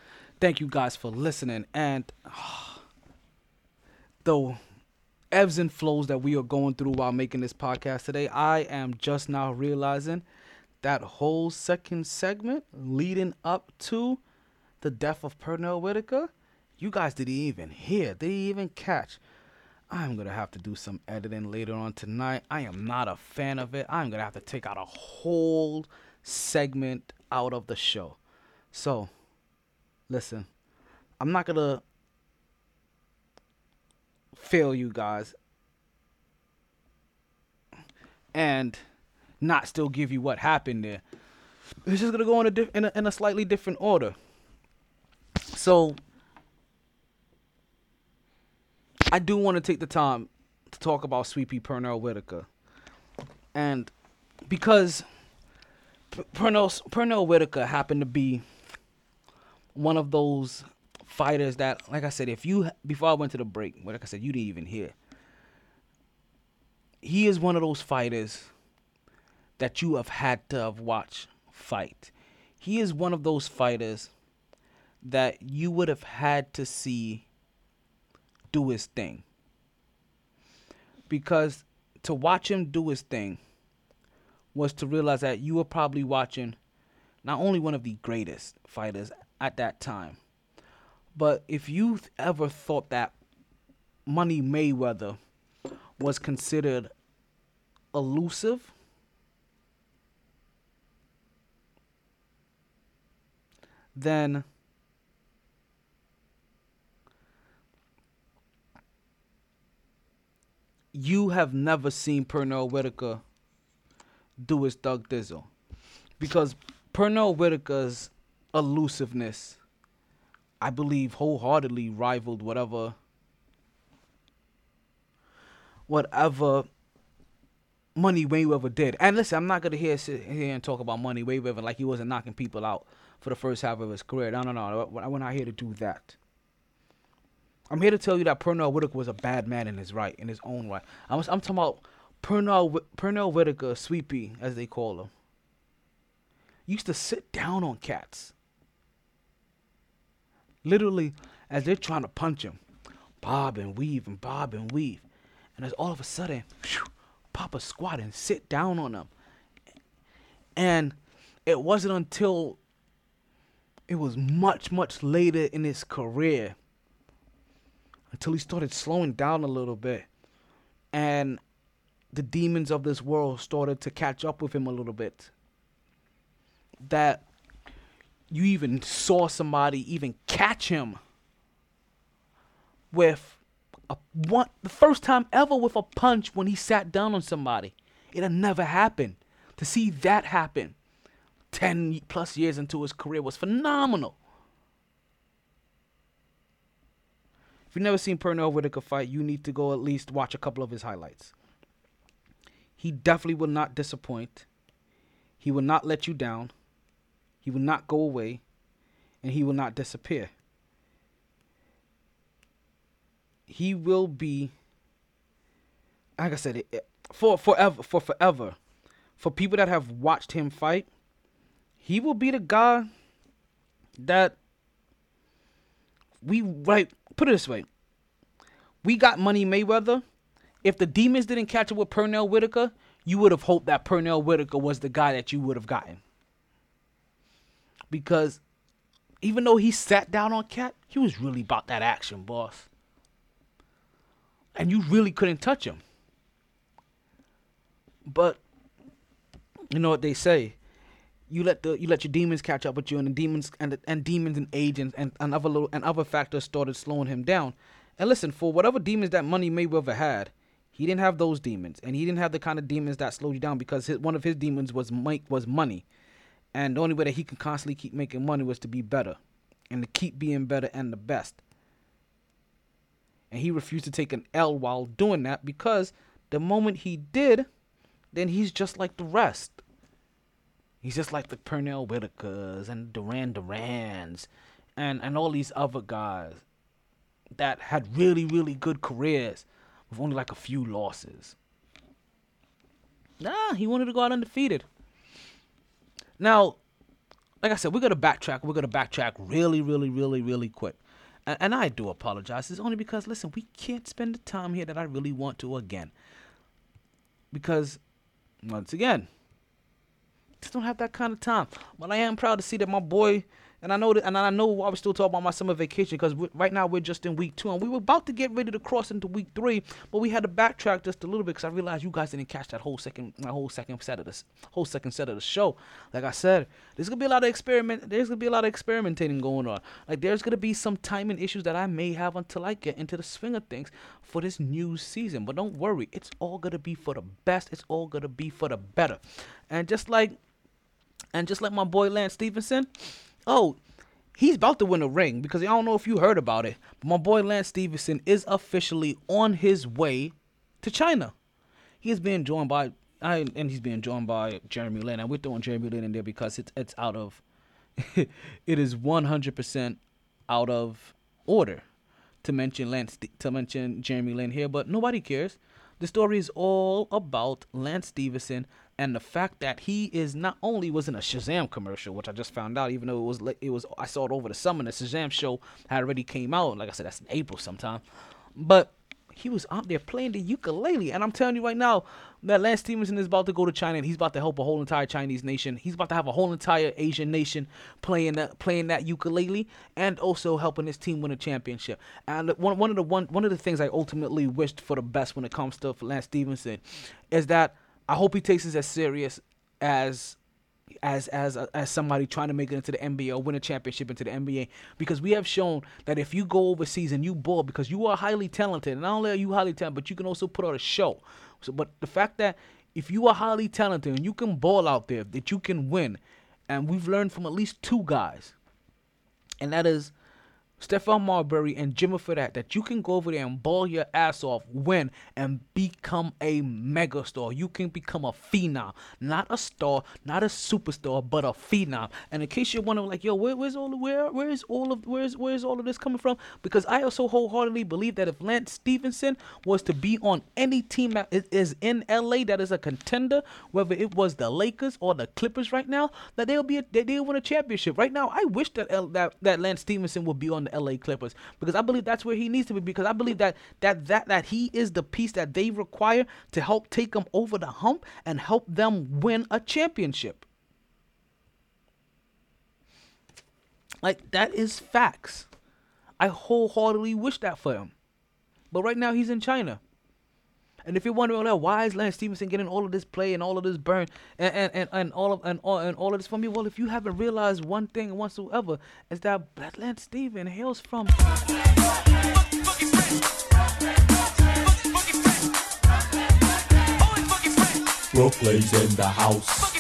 Thank you guys for listening. And *sighs* the ebbs and flows that we are going through while making this podcast today, I am just now realizing that whole second segment leading up to the death of Pernell Whitaker, you guys didn't even hear, didn't even catch. I'm gonna have to do some editing later on tonight. I am not a fan of it. I'm gonna have to take out a whole segment out of the show. So, listen, I'm not gonna fail you guys and not still give you what happened there. It's just gonna go in a, diff- in a in a slightly different order. So I do want to take the time to talk about Sweet Pea Pernell Whitaker, and because P- Pernell Pernell Whitaker happened to be one of those fighters that, like I said, if you before I went to the break, like I said, you didn't even hear. He is one of those fighters that you have had to have watched fight. He is one of those fighters that you would have had to see do his thing. Because to watch him do his thing was to realize that you were probably watching not only one of the greatest fighters at that time, but if you ever thought that Money Mayweather was considered elusive, then you have never seen Pernell Whitaker do his Doug Dizzle. Because Pernell Whitaker's elusiveness, I believe, wholeheartedly rivaled whatever whatever Money Mayweather did. And listen, I'm not gonna hear sit here and talk about Money Mayweather like he wasn't knocking people out for the first half of his career. No, no, no. We're not here to do that. I'm here to tell you that Pernell Whitaker was a bad man in his right, in his own right. I'm, I'm talking about Pernell Pernell Whitaker, Sweet Pea as they call him. Used to sit down on cats. Literally, as they're trying to punch him, bob and weave and bob and weave, and as all of a sudden, phew, pop a squat and sit down on him. And it wasn't until it was much much later in his career until he started slowing down a little bit and the demons of this world started to catch up with him a little bit that you even saw somebody even catch him with a one the first time ever with a punch when he sat down on somebody it had never happened to see that happen 10 plus years into his career was phenomenal If you've never seen Pernell Whitaker fight, you need to go at least watch a couple of his highlights. He definitely will not disappoint. He will not let you down. He will not go away. And he will not disappear. He will be, like I said, it, it- for forever, for forever. For people that have watched him fight, he will be the guy that we right put it this way. We got Money Mayweather. If the demons didn't catch up with Pernell Whitaker, you would have hoped that Pernell Whitaker was the guy that you would have gotten. Because even though he sat down on Cat, he was really about that action, boss. And you really couldn't touch him. But you know what they say you let the you let your demons catch up with you, and the demons and the, and demons and age and, and, and other little and other factors started slowing him down. And listen, for whatever demons that Money Mayweather had, he didn't have those demons, and he didn't have the kind of demons that slowed you down because his, one of his demons was Mike was money, and the only way that he could constantly keep making money was to be better, and to keep being better and the best. And he refused to take an L while doing that because the moment he did, then he's just like the rest. He's just like the Pernell Whitakers and Duran Durans and, and all these other guys that had really, really good careers with only like a few losses. Nah, he wanted to go out undefeated. Now, like I said, we're gonna backtrack. We're gonna backtrack really, really, really, really quick. And, and I do apologize. It's only because listen, we can't spend the time here that I really want to again. Because once again, just don't have that kind of time. But I am proud to see that my boy, and I know that, and I know why we're still talking about my summer vacation because right now we're just in week two, and we were about to get ready to cross into week three, but we had to backtrack just a little bit because I realized you guys didn't catch that whole second, my whole second set of this, whole second set of the show. Like I said, there's gonna be a lot of experiment. There's gonna be a lot of experimenting going on. Like there's gonna be some timing issues that I may have until I get into the swing of things for this new season. But don't worry, it's all gonna be for the best. It's all gonna be for the better. And just like and just like my boy Lance Stephenson, oh, he's about to win a ring because I don't know if you heard about it. But my boy Lance Stephenson is officially on his way to China. He is being joined by I and he's being joined by Jeremy Lin. And we're throwing Jeremy Lin in there because it's it's out of *laughs* it is one hundred percent out of order to mention Lance to mention Jeremy Lin here, but nobody cares. The story is all about Lance Stephenson and the fact that he is not only was in a Shazam commercial, which I just found out, even though it was it was I saw it over the summer. The Shazam show had already came out. Like I said, that's in April sometime, but he was out there playing the ukulele, and I'm telling you right now that Lance Stephenson is about to go to China, and he's about to help a whole entire Chinese nation. He's about to have a whole entire Asian nation playing that playing that ukulele, and also helping his team win a championship. And one one of the one one of the things I ultimately wished for the best when it comes to Lance Stephenson is that I hope he takes this as serious as as as uh, as somebody trying to make it into the NBA or win a championship into the NBA because we have shown that if you go overseas and you ball because you are highly talented and not only are you highly talented but you can also put on a show. So but the fact that if you are highly talented and you can ball out there that you can win and we've learned from at least two guys and that is Stephon Marbury and Jimmer Fredette, you can go over there and ball your ass off, win, and become a megastar. You can become a phenom, not a star, not a superstar, but a phenom. And in case you're wondering, like, yo, where, where's all where where's all of where's where's all of this coming from? Because I also wholeheartedly believe that if Lance Stephenson was to be on any team that is in LA that is a contender, whether it was the Lakers or the Clippers right now, that they'll be a, they, they'll win a championship. Right now, I wish that that that Lance Stephenson would be on the LA Clippers because I believe that's where he needs to be because I believe that that that that he is the piece that they require to help take them over the hump and help them win a championship. Like that is facts. I wholeheartedly wish that for him. But right now he's in China. And if you're wondering, well, why is Lance Stephenson getting all of this play and all of this burn and, and, and, and all of and all and all of this from me? Well, if you haven't realized one thing whatsoever, is that Lance Stephenson hails from Brooklyn's in the house.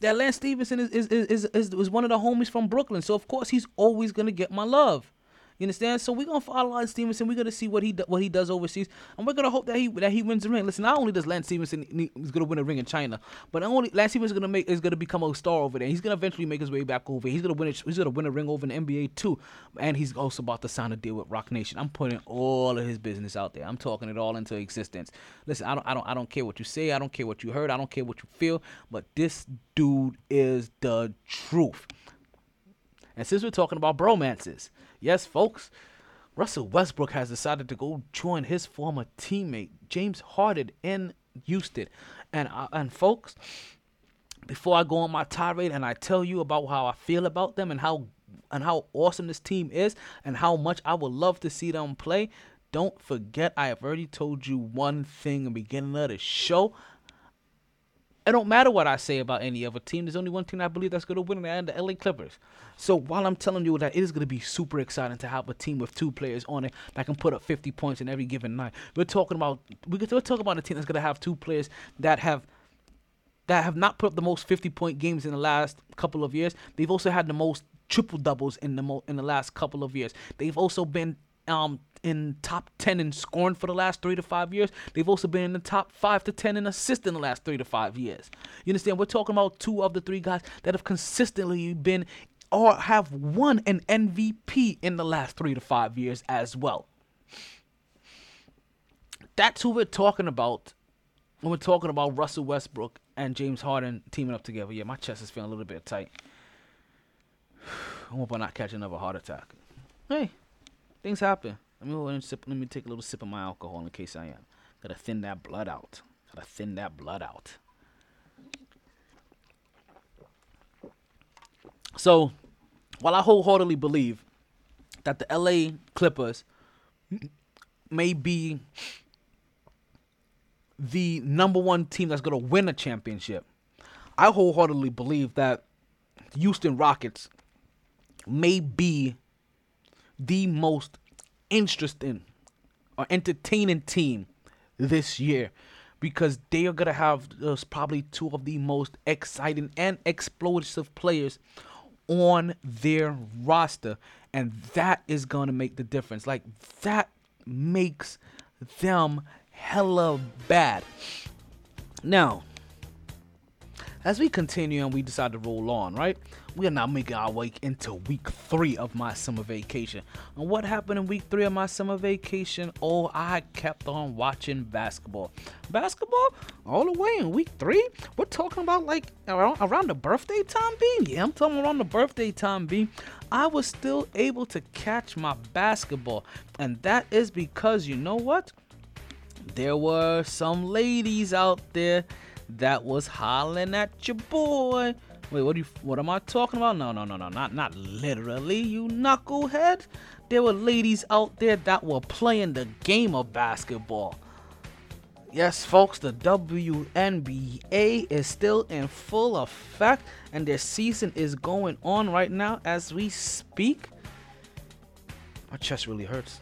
that Lance Stephenson is is, is, is is one of the homies from Brooklyn. So of course he's always gonna get my love. You understand? So we're gonna follow Lance Stephenson. We're gonna see what he do, what he does overseas, and we're gonna hope that he that he wins the ring. Listen, not only does Lance Stephenson is gonna win a ring in China, but not only Lance Stephenson is gonna make is gonna become a star over there. He's gonna eventually make his way back over. He's gonna win. A, he's gonna win a ring over in the NBA too, and he's also about to sign a deal with Roc Nation. I'm putting all of his business out there. I'm talking it all into existence. Listen, I don't I don't I don't care what you say. I don't care what you heard. I don't care what you feel. But this dude is the truth. And since we're talking about bromances, yes, folks, Russell Westbrook has decided to go join his former teammate James Harden in Houston. And uh, and folks, before I go on my tirade and I tell you about how I feel about them and how and how awesome this team is and how much I would love to see them play, don't forget I have already told you one thing in the beginning of the show. It don't matter what I say about any other team. There's only one team I believe that's going to win, and the LA Clippers. So while I'm telling you that it is going to be super exciting to have a team with two players on it that can put up 50 points in every given night, we're talking about we're talking about a team that's going to have two players that have that have not put up the most 50 point games in the last couple of years. They've also had the most triple doubles in the mo- in the last couple of years. They've also been um in top 10 in scoring for the last three to five years. They've also been in the top five to 10 in assists in the last three to five years. You understand? We're talking about two of the three guys that have consistently been or have won an MVP in the last three to five years as well. That's who we're talking about when we're talking about Russell Westbrook and James Harden teaming up together. Yeah, my chest is feeling a little bit tight. *sighs* I hope I'm not catch another heart attack. Hey, things happen. Let me. Let me take a little sip of my alcohol in case I am. Gotta thin that blood out. Gotta thin that blood out. So, while I wholeheartedly believe that the LA Clippers may be the number one team that's going to win a championship, I wholeheartedly believe that the Houston Rockets may be the most interesting or entertaining team this year because they are going to have uh, probably two of the most exciting and explosive players on their roster and that is going to make the difference. Like that makes them hella bad. Now as we continue and we decide to roll on, right? We are now making our way into week three of my summer vacation. And what happened in week three of my summer vacation? Oh, I kept on watching basketball. Basketball all the way in week three? We're talking about like around, around the birthday time, B? Yeah, I'm talking around the birthday time, B. I was still able to catch my basketball. And that is because you know what? There were some ladies out there that was hollering at your boy. Wait, what do you what am I talking about? No, no, no, no, not not literally, you knucklehead. There were ladies out there that were playing the game of basketball. Yes, folks, the WNBA is still in full effect and their season is going on right now as we speak. My chest really hurts.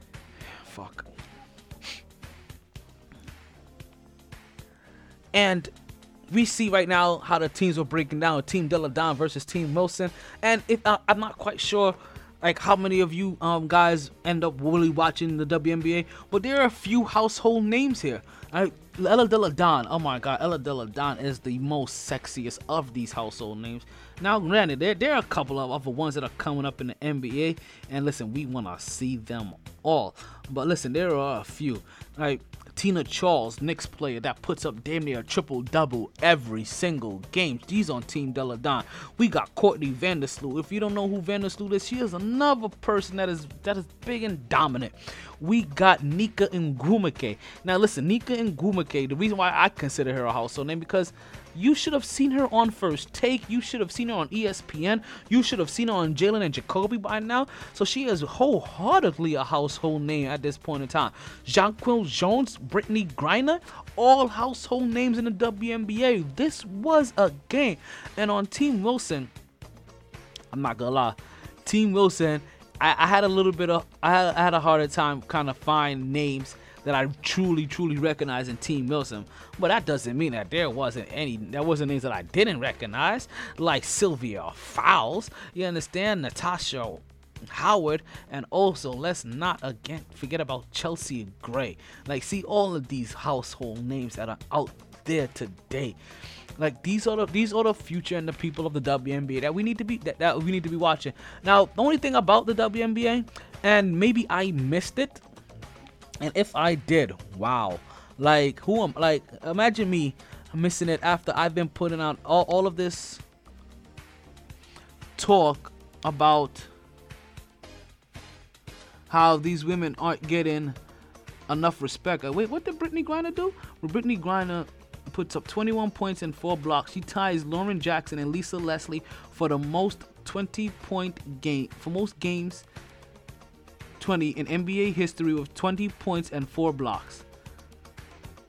*sighs* Fuck. And we see right now how the teams are breaking down Team Delle Donne versus Team Wilson. And if uh, I'm not quite sure like how many of you um guys end up really watching the WNBA, but there are a few household names here. I, Ella Delle Donne, oh my god, Ella Delle Donne is the most sexiest of these household names. Now, granted, there, there are a couple of other ones that are coming up in the NBA, and listen, we want to see them all. But listen, there are a few. Like Tina Charles, Knicks player that puts up damn near a triple double every single game. She's on Team Delle Donne. We got Courtney Vandersloot. If you don't know who Vandersloot is, she is another person that is that is big and dominant. We got Nneka Ogwumike. Now listen, Nneka Ogwumike, the reason why I consider her a household name because you should have seen her on First Take. You should have seen her on ESPN. You should have seen her on Jalen and Jacoby by now. So she is wholeheartedly a household name at this point in time. Jonquel Jones, Brittney Griner, all household names in the WNBA. This was a game. And on Team Wilson, I'm not gonna lie, Team Wilson, I, I had a little bit of, I had, I had a harder time kind of find names that I truly, truly recognize in Team Wilson. But that doesn't mean that there wasn't any, there wasn't names that I didn't recognize, like Sylvia Fowles. You understand? Natasha Howard, and also let's not again forget about Chelsea Gray. Like, see all of these household names that are out there today. Like these are the these are the future and the people of the WNBA that we need to be that, that we need to be watching. Now, the only thing about the WNBA, and maybe I missed it, and if I did, wow. Like who am like imagine me missing it after I've been putting out all, all of this talk about how these women aren't getting enough respect. Uh, Wait, what did Brittney Griner do? Well, Brittney Griner puts up 21 points and four blocks. She ties Lauren Jackson and Lisa Leslie for the most 20 point game for most games 20 in NBA history with 20 points and four blocks.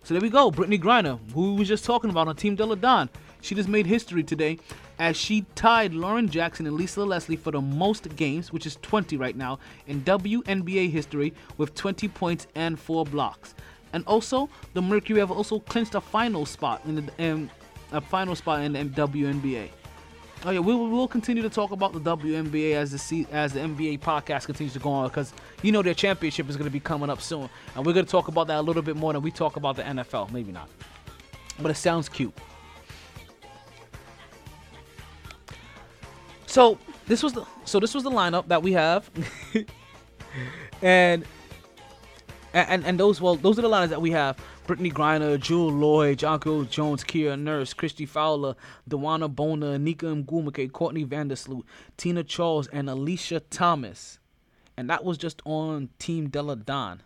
So there we go, Brittney Griner, who we was just talking about on Team Delle Donne. She just made history today as she tied Lauren Jackson and Lisa Leslie for the most games, which is 20 right now, in WNBA history with 20 points and four blocks. And also, the Mercury have also clinched a final spot in the um, a final spot in the WNBA. Oh yeah, we will continue to talk about the WNBA as the as the NBA podcast continues to go on because you know their championship is going to be coming up soon, and we're going to talk about that a little bit more than we talk about the NFL. Maybe not, but it sounds cute. So this was the so this was the lineup that we have, *laughs* and, and and those well, those are the lines that we have: Brittney Griner, Jewell Loyd, Jonquel Jones, Kia Nurse, Christy Fowler, DeWanna Bonner, Nneka Ogwumike, Courtney Vandersloot, Tina Charles, and Alyssa Thomas. And that was just on Team Delle Donne.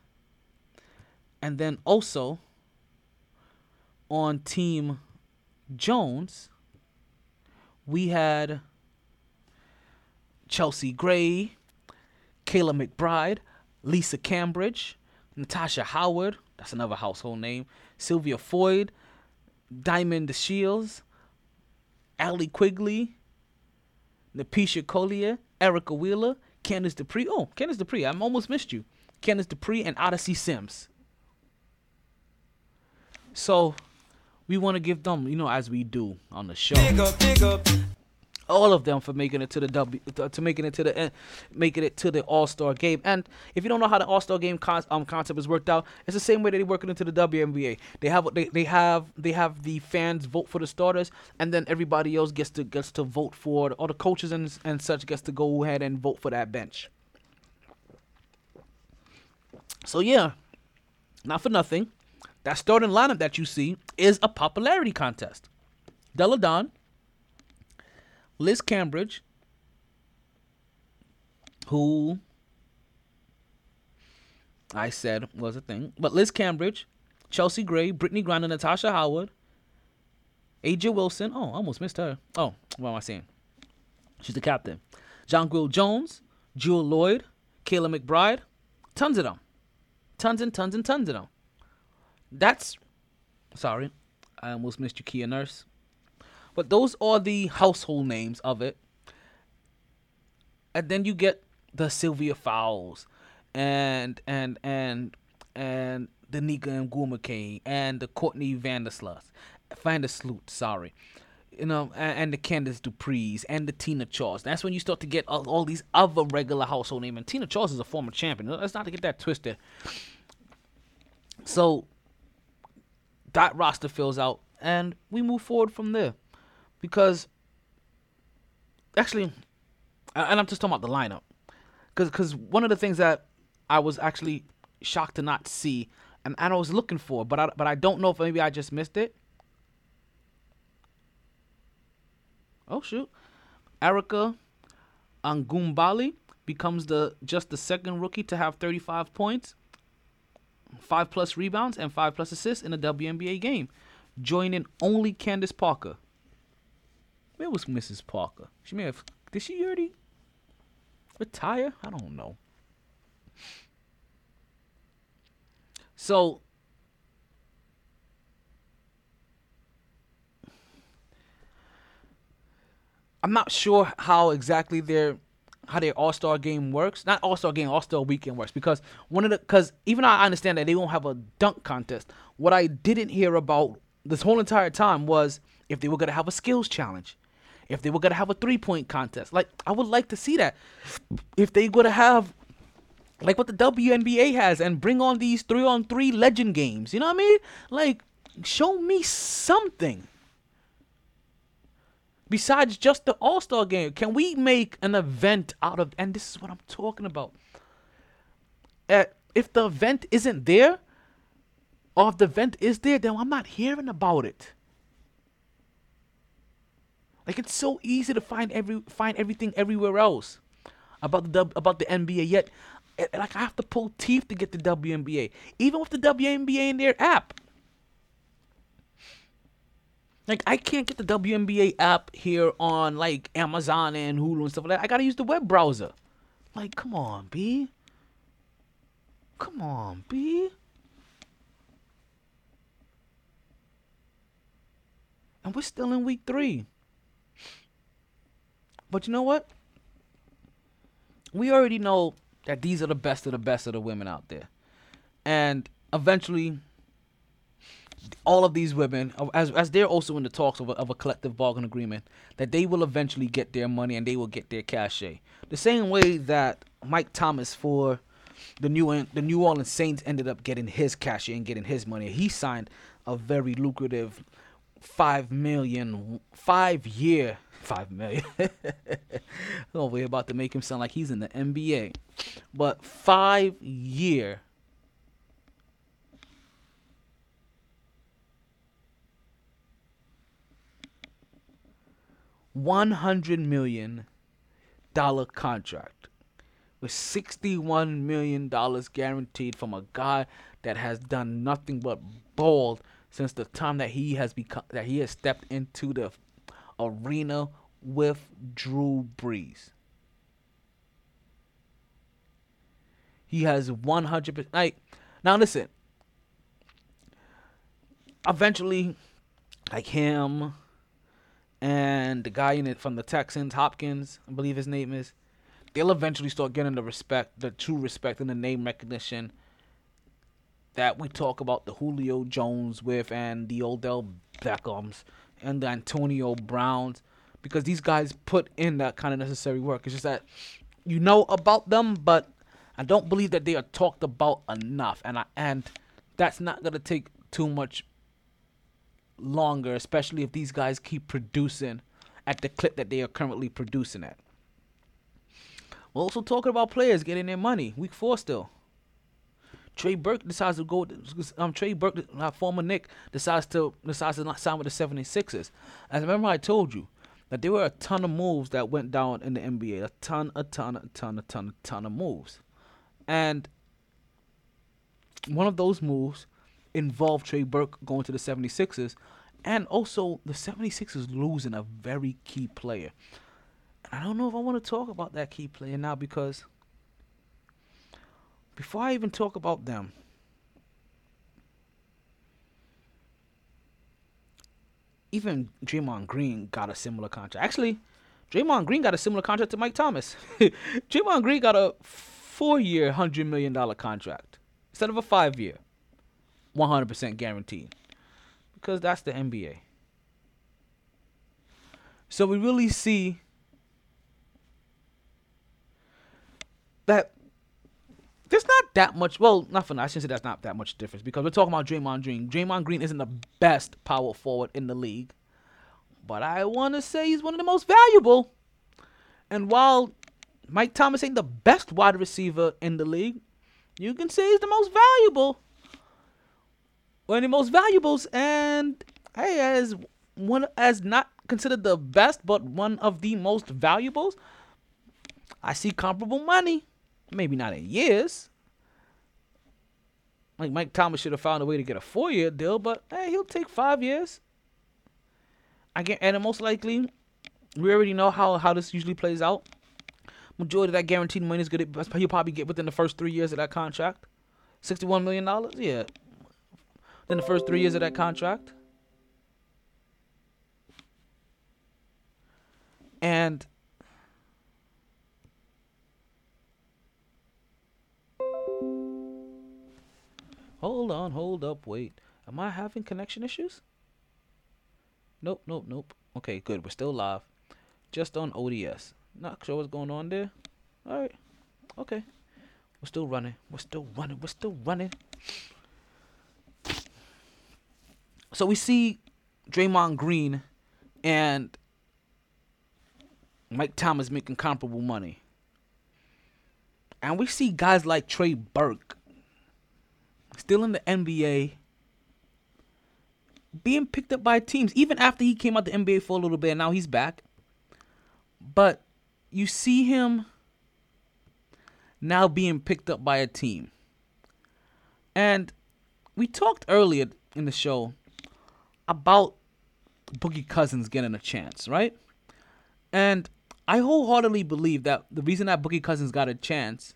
And then also on Team Jones, we had Chelsea Gray, Kayla McBride, Lisa Cambridge, Natasha Howard, that's another household name, Sylvia Fowles, Diamond DeShields, Allie Quigley, Napheesa Collier, Erica Wheeler, Candice Dupree. Oh, Candice Dupree, I almost missed you. Candice Dupree and Odyssey Sims. So we want to give them, you know, as we do on the show all of them for making it to the W to, making it to the making it to the All Star game. And if you don't know how the All Star game con- um, concept is worked out, it's the same way that they work it into the WNBA. They have they, they have they have the fans vote for the starters, and then everybody else gets to gets to vote for all the coaches and and such gets to go ahead and vote for that bench. So yeah, not for nothing, that starting lineup that you see is a popularity contest. Delle Donne, Liz Cambridge, who I said was a thing, but Liz Cambridge, Chelsea Gray, Brittney Griner, Natasha Howard, A'ja Wilson. Oh, I almost missed her. Oh, what am I saying? She's the captain. John Jonquel Jones, Jewell Loyd, Kayla McBride, tons of them. Tons and tons and tons of them. That's sorry, I almost missed you, Kia Nurse. But those are the household names of it. And then you get the Sylvia Fowles and and and and the Nneka and Ogwumike and the Courtney Vandersloot. Vandersloot, sorry. You know, and, and the Candice Duprees and the Tina Charles. That's when you start to get all, all these other regular household names. And Tina Charles is a former champion. Let's not get that twisted. So that roster fills out, and we move forward from there because actually, and I'm just talking about the lineup, because because one of the things that I was actually shocked to not see, and, and I was looking for, but I but I don't know if maybe I just missed it. Oh shoot, Arike Ogunbowale becomes the just the second rookie to have 35 points, five plus rebounds, and five plus assists in a WNBA game, joining only Candace Parker. Where was Mrs. Parker? She may have. Did she already retire? I don't know. So. I'm not sure how exactly their how their All Star game works. Not All Star game, All Star weekend works because one of the because even I understand that they won't have a dunk contest, what I didn't hear about this whole entire time was if they were gonna have a skills challenge, if they were gonna have a three point contest. Like I would like to see that. If they were to have like what the WNBA has and bring on these three on three legend games. You know what I mean? Like show me something. Besides just the All Star game, can we make an event out of? And this is what I'm talking about. Uh, if the event isn't there, or if the event is there, then I'm not hearing about it. Like it's so easy to find every find everything everywhere else about the about the NBA. Yet, eh, like I have to pull teeth to get the WNBA, even with the WNBA in their app. Like I can't get the WNBA app here on like Amazon and Hulu and stuff like that. I gotta use the web browser. Like, come on, B. Come on, B. And we're still in week three. But you know what? We already know that these are the best of the best of the women out there. And eventually, all of these women, as as they're also in the talks of a, of a collective bargain agreement, that they will eventually get their money and they will get their cachet. The same way that Mike Thomas for the New the New Orleans Saints ended up getting his cachet and getting his money. He signed a very lucrative five million, five year, five million. *laughs* oh, we're about to make him sound like he's in the NBA. But five year. One hundred million dollar contract with sixty one million dollars guaranteed from a guy that has done nothing but bald since the time that he has become that he has stepped into the arena with Drew Brees. He has 100%. Like, now listen. Eventually, like him and the guy in it from the Texans, Hopkins, I believe his name is, they'll eventually start getting the respect, the true respect and the name recognition that we talk about the Julio Jones with and the Odell Beckhams and the Antonio Browns because these guys put in that kind of necessary work. It's just that you know about them, but I don't believe that they are talked about enough, and I and that's not gonna take too much longer, especially if these guys keep producing at the clip that they are currently producing at. We're also talking about players getting their money. Week four still. Trey Burke decides to go. Um, Trey Burke, my former Knick, decides to decides to not sign with the 76ers. As remember, I told you that there were a ton of moves that went down in the NBA. A ton, a ton, a ton, a ton, a ton of moves, and one of those moves involved Trey Burke going to the 76ers, and also the 76ers losing a very key player. And I don't know if I want to talk about that key player now because before I even talk about them, even Draymond Green got a similar contract. Actually, Draymond Green got a similar contract to Mike Thomas. *laughs* Draymond Green got a four-year, hundred million dollar contract instead of a five-year, one hundred percent guaranteed, because that's the NBA. So we really see that there's not that much. Well, nothing. I shouldn't say that's not that much difference because we're talking about Draymond Green. Draymond Green isn't the best power forward in the league, but I want to say he's one of the most valuable. And while Mike Thomas ain't the best wide receiver in the league, you can say he's the most valuable. One of the most valuables, and hey, as one as not considered the best, but one of the most valuables, I see comparable money. Maybe not in years. Like Mike Thomas should have found a way to get a four year deal, but hey, he'll take five years. I get and most likely we already know how, how this usually plays out. Majority of that guaranteed money is good. He'll probably get within the first three years of that contract. Sixty-one million dollars, yeah. Then the first three years of that contract, and Hold on, hold up, wait. Am I having connection issues? Nope, nope, nope. Okay, good. We're still live. Just on ODS. Not sure what's going on there. Alright. Okay. We're still running. We're still running. We're still running. So we see Draymond Green and Mike Thomas making comparable money. And we see guys like Trey Burke still in the NBA, being picked up by teams, even after he came out the NBA for a little bit, and now he's back. But you see him now being picked up by a team. And we talked earlier in the show about Boogie Cousins getting a chance, right? And I wholeheartedly believe that the reason that Boogie Cousins got a chance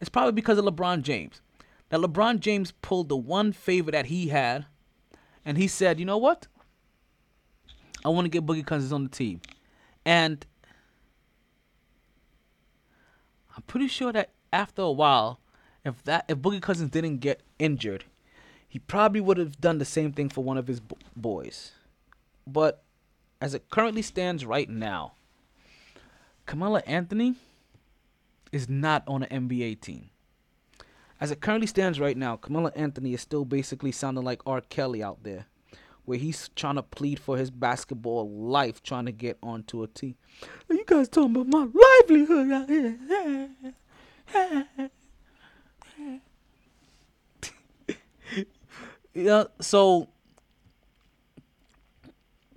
is probably because of LeBron James that LeBron James pulled the one favor that he had, and he said, "You know what? I want to get Boogie Cousins on the team," and I'm pretty sure that after a while, if that if Boogie Cousins didn't get injured, he probably would have done the same thing for one of his boys. But as it currently stands right now, Carmelo Anthony is not on an NBA team. As it currently stands right now, Carmelo Anthony is still basically sounding like R. Kelly out there, where he's trying to plead for his basketball life, trying to get onto a team. You guys talking about my livelihood out here? *laughs* yeah, so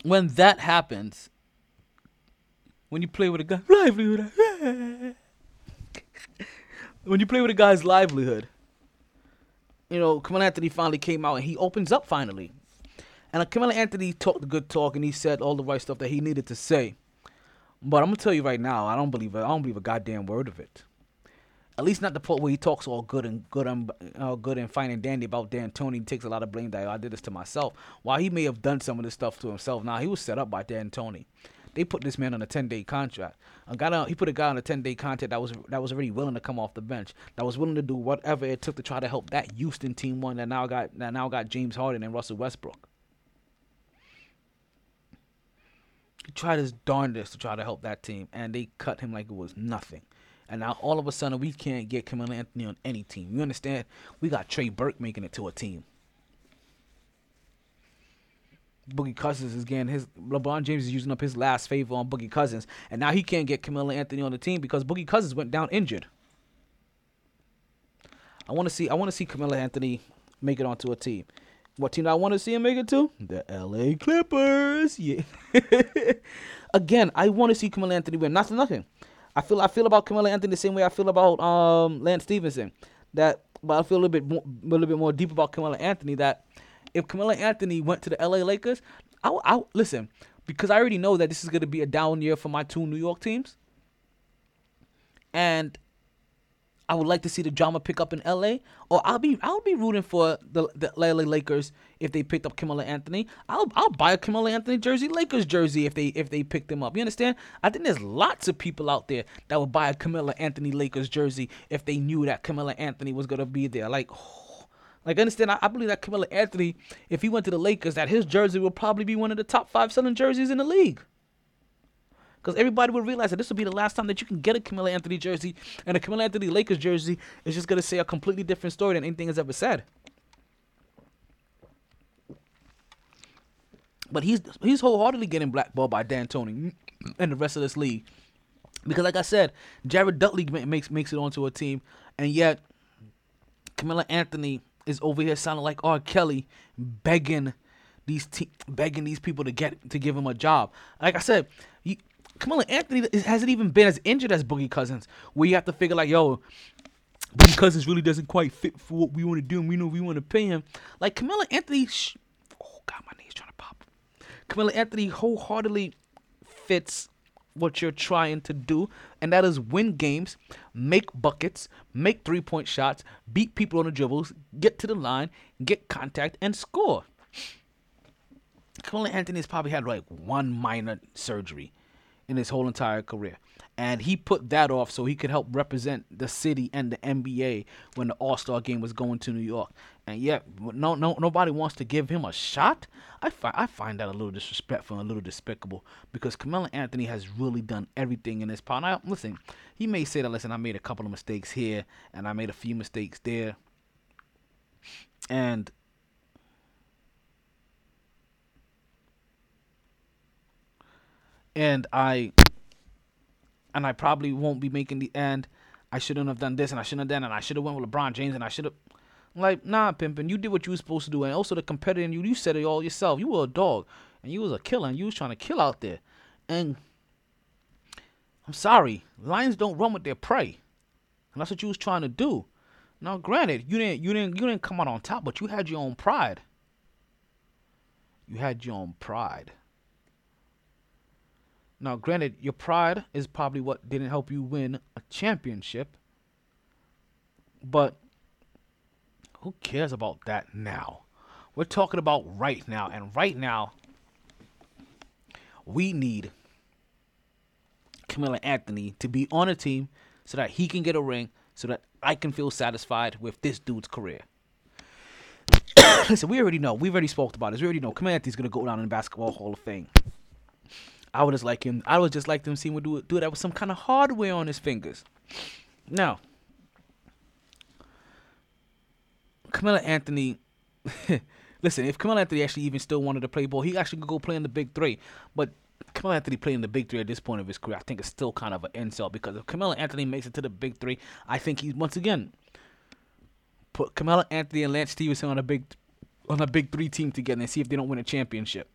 when that happens, when you play with a guy livelihood. *laughs* when you play with a guy's livelihood, you know, Carmelo Anthony finally came out and he opens up finally. And uh, Carmelo Anthony talked good talk and he said all the right stuff that he needed to say. But I'm gonna tell you right now, I don't believe it. I don't believe a goddamn word of it. At least not the part where he talks all good and good and uh, good and fine and dandy about D'Antoni. He takes a lot of blame that I did this to myself. While he may have done some of this stuff to himself, now he was set up by D'Antoni. They put this man on a 10 day contract. A guy, on- he put a guy on a 10 day contract that was that was already willing to come off the bench, that was willing to do whatever it took to try to help that Houston team one that now got that now got James Harden and Russell Westbrook. He tried his darndest to try to help that team, and they cut him like it was nothing. And now all of a sudden we can't get Carmelo Anthony on any team. You understand? We got Trey Burke making it to a team. Boogie Cousins is getting his LeBron James is using up his last favor on Boogie Cousins, and now he can't get Carmelo Anthony on the team because Boogie Cousins went down injured. I want to see I want to see Carmelo Anthony make it onto a team. What team I want to see him make it to? The LA Clippers. Yeah. *laughs* Again, I want to see Carmelo Anthony win. Not for nothing. I feel I feel about Carmelo Anthony the same way I feel about um Lance Stephenson. That but I feel a little bit more, a little bit more deep about Carmelo Anthony. That if Carmelo Anthony went to the LA Lakers, I I listen because I already know that this is going to be a down year for my two New York teams, and I would like to see the drama pick up in LA. Or I'll be I'll be rooting for the the LA Lakers if they picked up Carmelo Anthony. I'll I'll buy a Carmelo Anthony jersey, Lakers jersey if they if they picked them up. You understand? I think there's lots of people out there that would buy a Carmelo Anthony Lakers jersey if they knew that Carmelo Anthony was gonna be there. Like. Like understand, I, I believe that Carmelo Anthony, if he went to the Lakers, that his jersey will probably be one of the top five selling jerseys in the league. Because everybody would realize that this will be the last time that you can get a Carmelo Anthony jersey, and a Carmelo Anthony Lakers jersey is just gonna say a completely different story than anything has ever said. But he's he's wholeheartedly getting blackballed by D'Antoni and the rest of this league, because like I said, Jared Dudley makes makes it onto a team, and yet Carmelo Anthony is over here sounding like R. Kelly, begging these te- begging these people to get to give him a job. Like I said, you, Carmelo Anthony hasn't even been as injured as Boogie Cousins, where you have to figure like, yo, Boogie Cousins really doesn't quite fit for what we want to do, and we know we want to pay him. Like Carmelo Anthony, sh- oh god, my knee's trying to pop. Carmelo Anthony wholeheartedly fits what you're trying to do, and that is win games, make buckets, make three point shots, beat people on the dribbles, get to the line, get contact, and score. Carmelo Anthony's probably had like one minor surgery in his whole entire career. And he put that off so he could help represent the city and the NBA when the All Star game was going to New York. And yet, no, no, nobody wants to give him a shot. I find I find that a little disrespectful and a little despicable because Carmelo Anthony has really done everything in his power. Now, listen, he may say that. Listen, I made a couple of mistakes here and I made a few mistakes there, and and I and I probably won't be making the end. I shouldn't have done this and I shouldn't have done and I should have went with LeBron James and I should have like nah pimpin', you did what you were supposed to do and also the competitor in you you said it all yourself. You were a dog and you was a killer and you was trying to kill out there. And I'm sorry, lions don't run with their prey. And that's what you was trying to do. Now granted, you didn't you didn't you didn't come out on top, but you had your own pride. You had your own pride. Now, granted, your pride is probably what didn't help you win a championship. But who cares about that now? We're talking about right now. And right now, we need Carmelo Anthony to be on a team so that he can get a ring, so that I can feel satisfied with this dude's career. *coughs* Listen, we already know. We've already spoke about this. We already know Carmelo Anthony's going to go down in the Basketball Hall of Fame. I would just like him. I would just like them see him do do that with some kind of hardware on his fingers. Now, Carmelo Anthony. *laughs* listen, if Carmelo Anthony actually even still wanted to play ball, he actually could go play in the Big Three. But Carmelo Anthony playing in the Big Three at this point of his career, I think it's still kind of an insult because if Carmelo Anthony makes it to the Big Three, I think he's once again put Carmelo Anthony and Lance Stephenson on a big on a Big Three team together and see if they don't win a championship.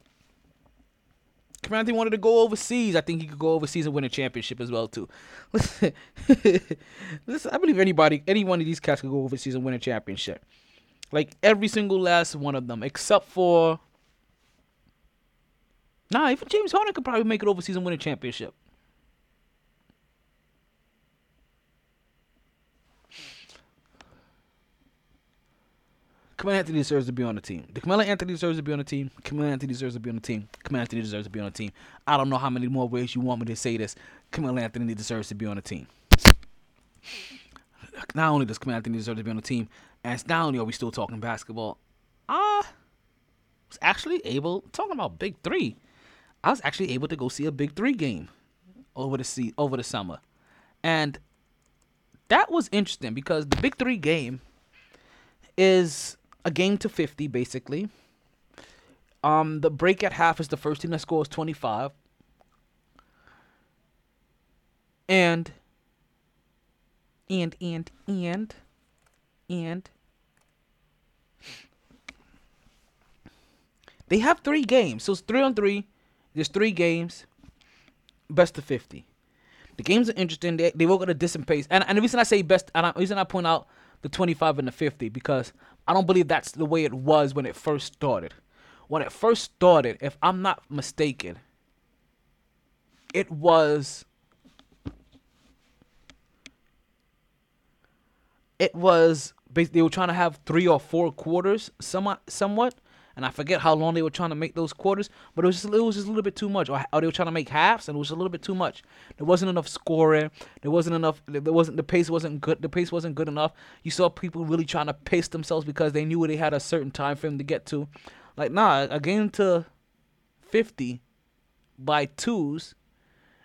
Carmelo Anthony wanted to go overseas. I think he could go overseas and win a championship as well too. *laughs* Listen, *laughs* listen, I believe anybody, any one of these cats could go overseas and win a championship. Like every single last one of them, except for. Nah, even James Harden could probably make it overseas and win a championship. Carmelo Anthony deserves to be on the team. The Carmelo Anthony deserves to be on the team. Carmelo Anthony deserves to be on the team. Carmelo Anthony deserves to be on the team. I don't know how many more ways you want me to say this. Carmelo Anthony deserves to be on the team. Not only does Carmelo Anthony deserve to be on the team, and not only are we still talking basketball, I was actually able talking about big three. I was actually able to go see a big three game over the sea over the summer, and that was interesting because the big three game is a game to 50 basically. Um, the break at half is the first team that scores 25. And and and and and they have three games. So it's three on three. There's three games. Best of 50. The games are interesting. They, they work at a decent pace. And, and the reason I say best, and the reason I point out the 25 and the 50 because I don't believe that's the way it was when it first started. When it first started, if I'm not mistaken, it was it was they were trying to have three or four quarters somewhat somewhat and I forget how long they were trying to make those quarters, but it was just, it was just a little bit too much. Or, or, they were trying to make halves, and it was a little bit too much. There wasn't enough scoring. There wasn't enough. There wasn't the pace wasn't good. The pace wasn't good enough. You saw people really trying to pace themselves because they knew they had a certain time frame to get to. Like nah, a game to fifty by twos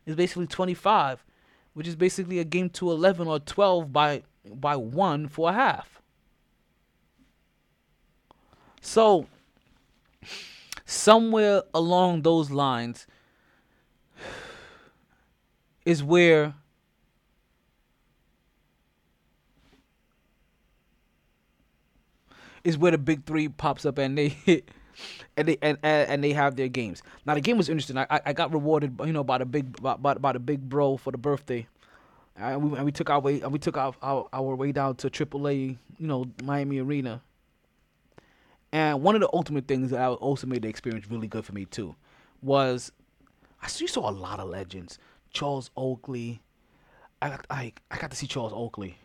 is basically twenty five, which is basically a game to eleven or twelve by by one for a half. So somewhere along those lines is where is where the big three pops up and they and they and, and, and they have their games. Now the game was interesting. I I got rewarded, you know, by the big by, by, by the big bro for the birthday. And we, we took our way we took our, our, our way down to AAA, you know, Miami Arena and one of the ultimate things that also made the experience really good for me too was I saw a lot of legends. Charles Oakley. I got I, I got to see Charles Oakley.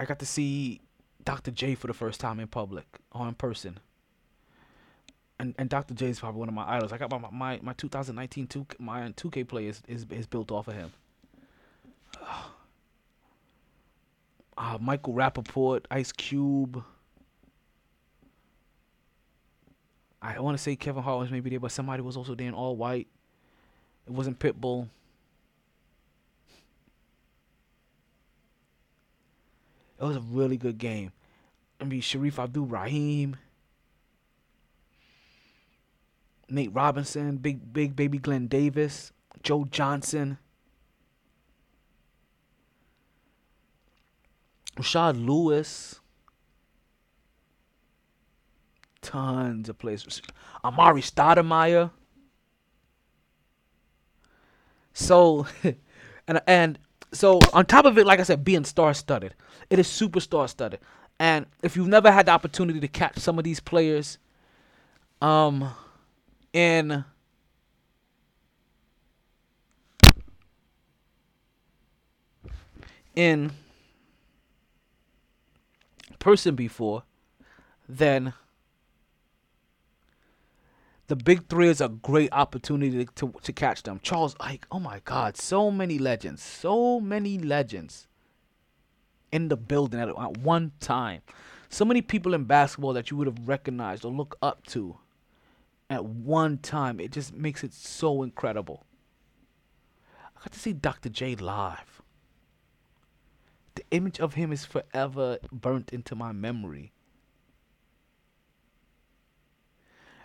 I got to see Dr. J for the first time in public or in person. And and Dr. J is probably one of my idols. I got my my, my 2019 two my 2K play is, is is built off of him. Uh, Michael Rapaport, Ice Cube. I want to say Kevin Hart was maybe there, but somebody was also there in all white. It wasn't Pitbull. It was a really good game. I mean, Shareef Abdur-Rahim, Nate Robinson, Big Big Baby Glenn Davis, Joe Johnson, Rashard Lewis tons of players. Amar'e Stoudemire. So, *laughs* and and so on top of it, like I said, being star studded, it is super star studded. And if you've never had the opportunity to catch some of these players, um, in in person before, then the big three is a great opportunity to, to, catch them. Charles Ike, oh my God, so many legends, so many legends in the building at, at one time. So many people in basketball that you would have recognized or look up to at one time. It just makes it so incredible. I got to see Dr. J live. The image of him is forever burnt into my memory.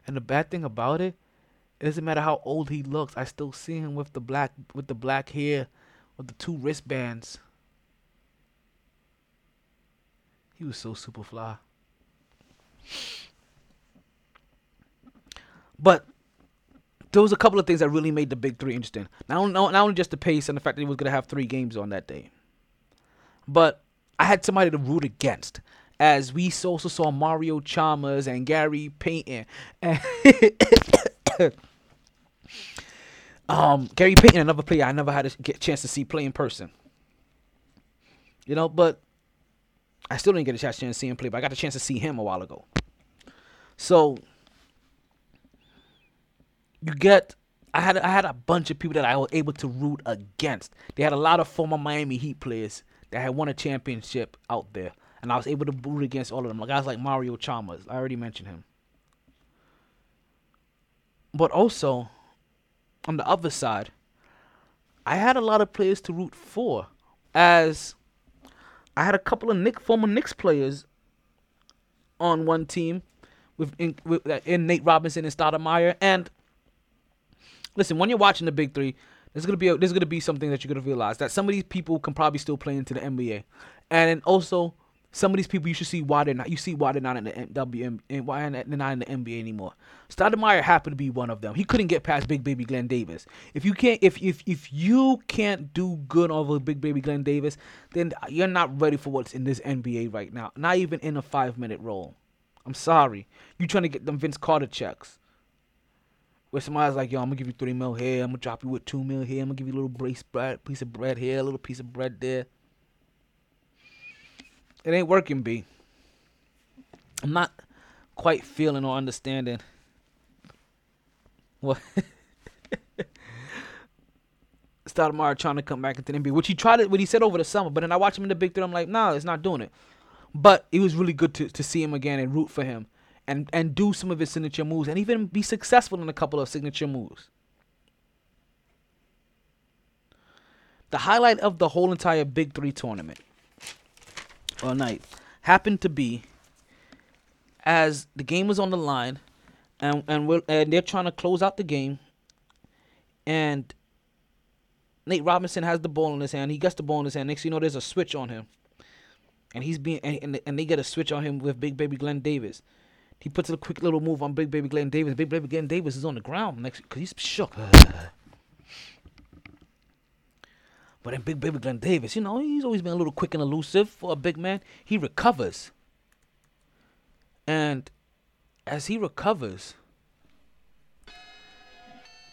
And the bad thing about it, it doesn't matter how old he looks. I still see him with the black with the black hair, with the two wristbands. He was so super fly. But there was a couple of things that really made the big three interesting. Not only, not only just the pace and the fact that he was gonna have three games on that day, but I had somebody to root against. As we also saw Mario Chalmers and Gary Payton, *coughs* um, Gary Payton, another player I never had a chance to see play in person. You know, but I still didn't get a chance to see him play, but I got a chance to see him a while ago. So you get I had I had a bunch of people that I was able to root against. They had a lot of former Miami Heat players that had won a championship out there, and I was able to root against all of them. Like guys like Mario Chalmers, I already mentioned him. But also, on the other side, I had a lot of players to root for, as I had a couple of Knick former Knicks players on one team with in, with uh, in Nate Robinson and Stoudemire. And listen, when you're watching the Big Three, there's gonna be a, there's gonna be something that you're gonna realize that some of these people can probably still play into the NBA, and also some of these people you should see why they're not. You see why they're not in the WM and why they're not in the NBA anymore. Stoudemire happened to be one of them. He couldn't get past Big Baby Glenn Davis. If you can't, if if if you can't do good over Big Baby Glenn Davis, then you're not ready for what's in this NBA right now. Not even in a five minute role. I'm sorry. You trying to get them Vince Carter checks. Where somebody's like, yo, I'm gonna give you three mil here, I'm gonna drop you with two mil here, I'm gonna give you a little brace bread, piece of bread here, a little piece of bread there. It ain't working, B. I'm not quite feeling or understanding what *laughs* Stoudemire trying to come back into the NBA, which he tried it, what he said over the summer. But then I watched him in the Big Three. I'm like, nah, it's not doing it. But it was really good to, to see him again and root for him and, and do some of his signature moves and even be successful in a couple of signature moves. The highlight of the whole entire Big Three tournament or night happened to be as the game was on the line and and, we're, and they're trying to close out the game and Nate Robinson has the ball in his hand. He gets the ball in his hand. Next you know, there's a switch on him and he's being and, and they get a switch on him with Big Baby Glenn Davis. He puts a quick little move on Big Baby Glenn Davis. Big Baby Glenn Davis is on the ground next because he's shook. *sighs* But then Big Baby Glenn Davis, you know, he's always been a little quick and elusive for a big man. He recovers. And as he recovers,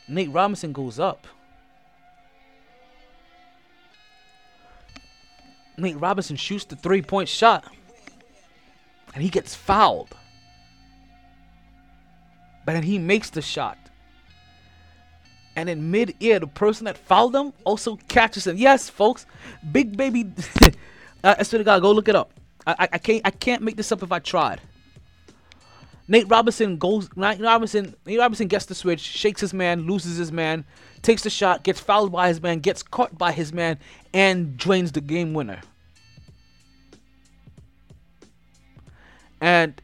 Nate Robinson goes up. Nate Robinson shoots the three point shot. And he gets fouled. But then he makes the shot. And in mid-air, the person that fouled him also catches him. Yes, folks, Big Baby. *laughs* I swear to God, go look it up. I, I, I can't I can't make this up if I tried. Nate Robinson goes. Nate Robinson. Nate Robinson gets the switch, shakes his man, loses his man, takes the shot, gets fouled by his man, gets caught by his man, and drains the game winner. And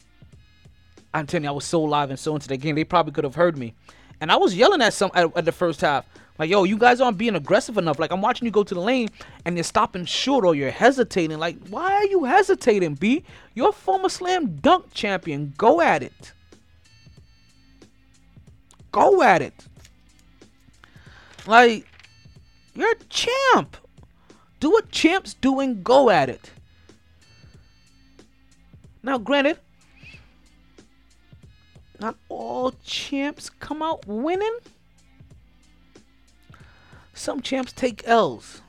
I'm telling you, I was so live and so into the game. They probably could have heard me, and I was yelling at some at, at the first half. Like, yo, you guys aren't being aggressive enough. Like, I'm watching you go to the lane and you're stopping short or you're hesitating. Like, why are you hesitating, B? You're a former slam dunk champion. Go at it. Go at it. Like, you're a champ. Do what champs do and go at it. Now, granted, not all champs come out winning. Some champs take L's.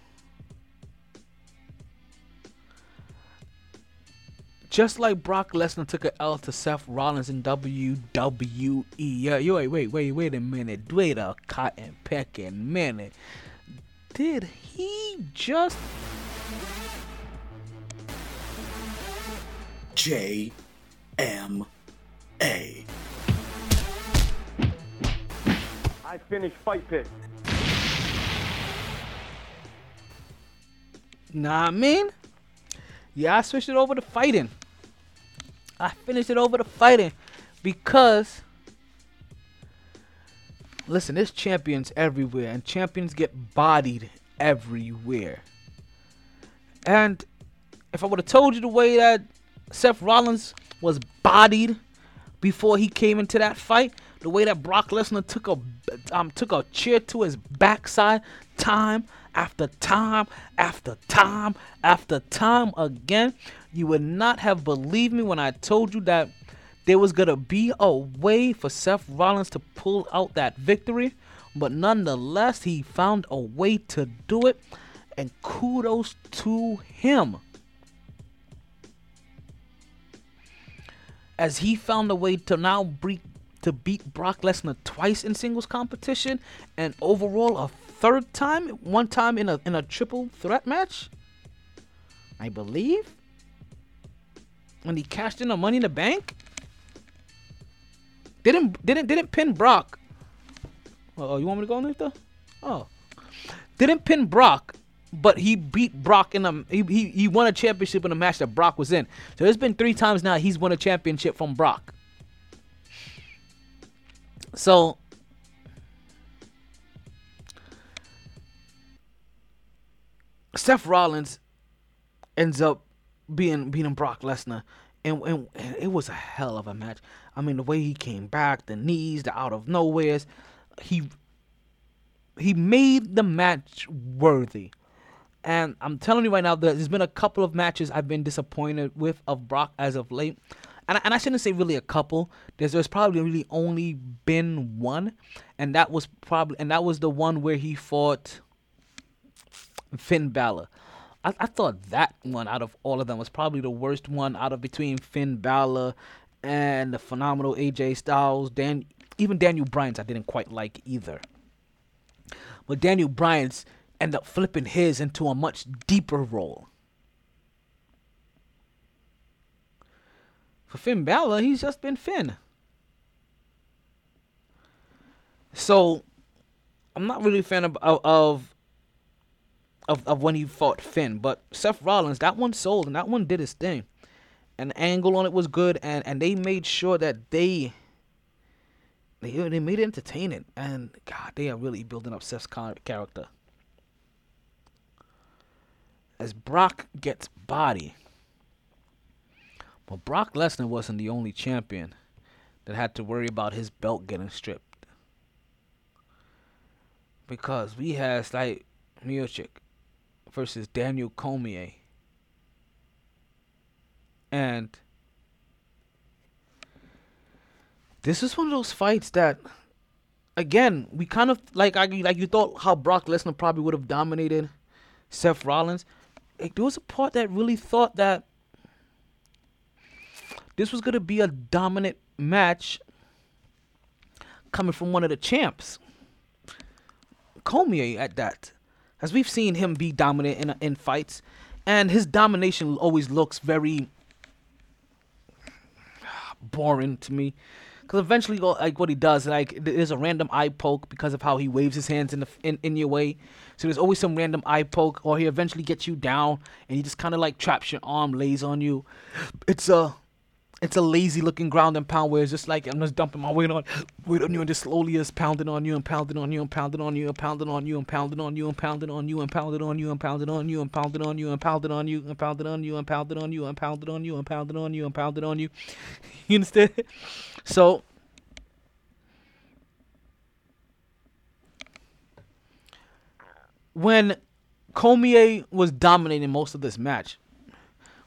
Just like Brock Lesnar took an L to Seth Rollins in WWE. Yeah, you wait, wait, wait, wait a minute. Wait a cotton pecking minute. Did he just J M A. I finished Fight Pit. Nah, I mean, yeah, I switched it over to fighting. I finished it over to fighting because, listen, there's champions everywhere, and champions get bodied everywhere. And if I would have told you the way that Seth Rollins was bodied before he came into that fight, the way that Brock Lesnar took a um took a chair to his backside time after time after time after time again. You would not have believed me when I told you that there was gonna be a way for Seth Rollins to pull out that victory, but nonetheless, he found a way to do it, and kudos to him. As he found a way to now beat to beat Brock Lesnar twice in singles competition, and overall a third time, one time in a in a triple threat match. I believe when he cashed in the Money in the Bank. Didn't didn't didn't pin Brock. Oh, you want me to go Nathan? Oh, didn't pin Brock, but he beat Brock in a he, he he won a championship in a match that Brock was in. So there's been three times now he's won a championship from Brock. So Seth Rollins ends up being beating Brock Lesnar, and, and, and it was a hell of a match. I mean, the way he came back, the knees, the out of nowheres, he he made the match worthy. And I'm telling you right now, there's been a couple of matches I've been disappointed with of Brock as of late. And I, and I shouldn't say really a couple. There's there's probably really only been one, and that was probably and that was the one where he fought Finn Balor. I, I thought that one out of all of them was probably the worst one out of between Finn Balor and the phenomenal AJ Styles. Dan, even Daniel Bryan's I didn't quite like either. But Daniel Bryan's ended up flipping his into a much deeper role. Finn Balor, he's just been Finn. So, I'm not really a fan of, of of, of when he fought Finn. But Seth Rollins, that one sold and that one did his thing. And the angle on it was good and, and they made sure that they they they made it entertaining. And God, they are really building up Seth's character. As Brock gets body. But Brock Lesnar wasn't the only champion that had to worry about his belt getting stripped. Because we had like Miocic, versus Daniel Cormier. And this is one of those fights that again, we kind of like I like you thought how Brock Lesnar probably would have dominated Seth Rollins. Like, there was a part that really thought that this was gonna be a dominant match coming from one of the champs. Cormier at that as we've seen him be dominant in in fights, and his domination always looks very boring to me. Because eventually, like what he does, like there's a random eye poke because of how he waves his hands in the in, in your way. So there's always some random eye poke, or he eventually gets you down, and he just kind of like traps your arm, lays on you. It's a it's a lazy looking ground and pound where it's just like I'm just dumping my weight on weight on you and just slowly just pounding on you and pounding on you and pounding on you and pounding on you and pounding on you and pounding on you and pounding on you and pounding on you and pounding on you and pounding on you and pounding on you and pounding on you and pounding on you and pounding on you and pounding on you. You understand? So when Cormier was dominating most of this match,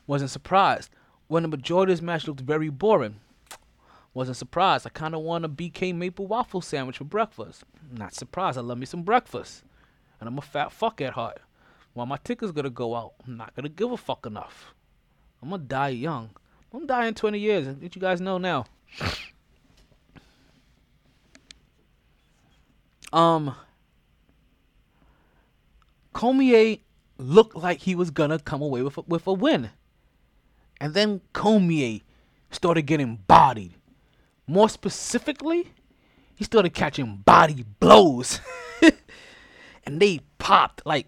wasn't surprised when the majority of this match looked very boring. Wasn't surprised. I kind of want a BK maple waffle sandwich for breakfast. Not surprised. I love me some breakfast. And I'm a fat fuck at heart. While my ticket's gonna go out, I'm not gonna give a fuck enough. I'm gonna die young. I'm in 20 years. Let you guys know now. um, Cormier looked like he was gonna come away with a, with a win. And then Cormier started getting bodied. More specifically, he started catching body blows. *laughs* and they popped like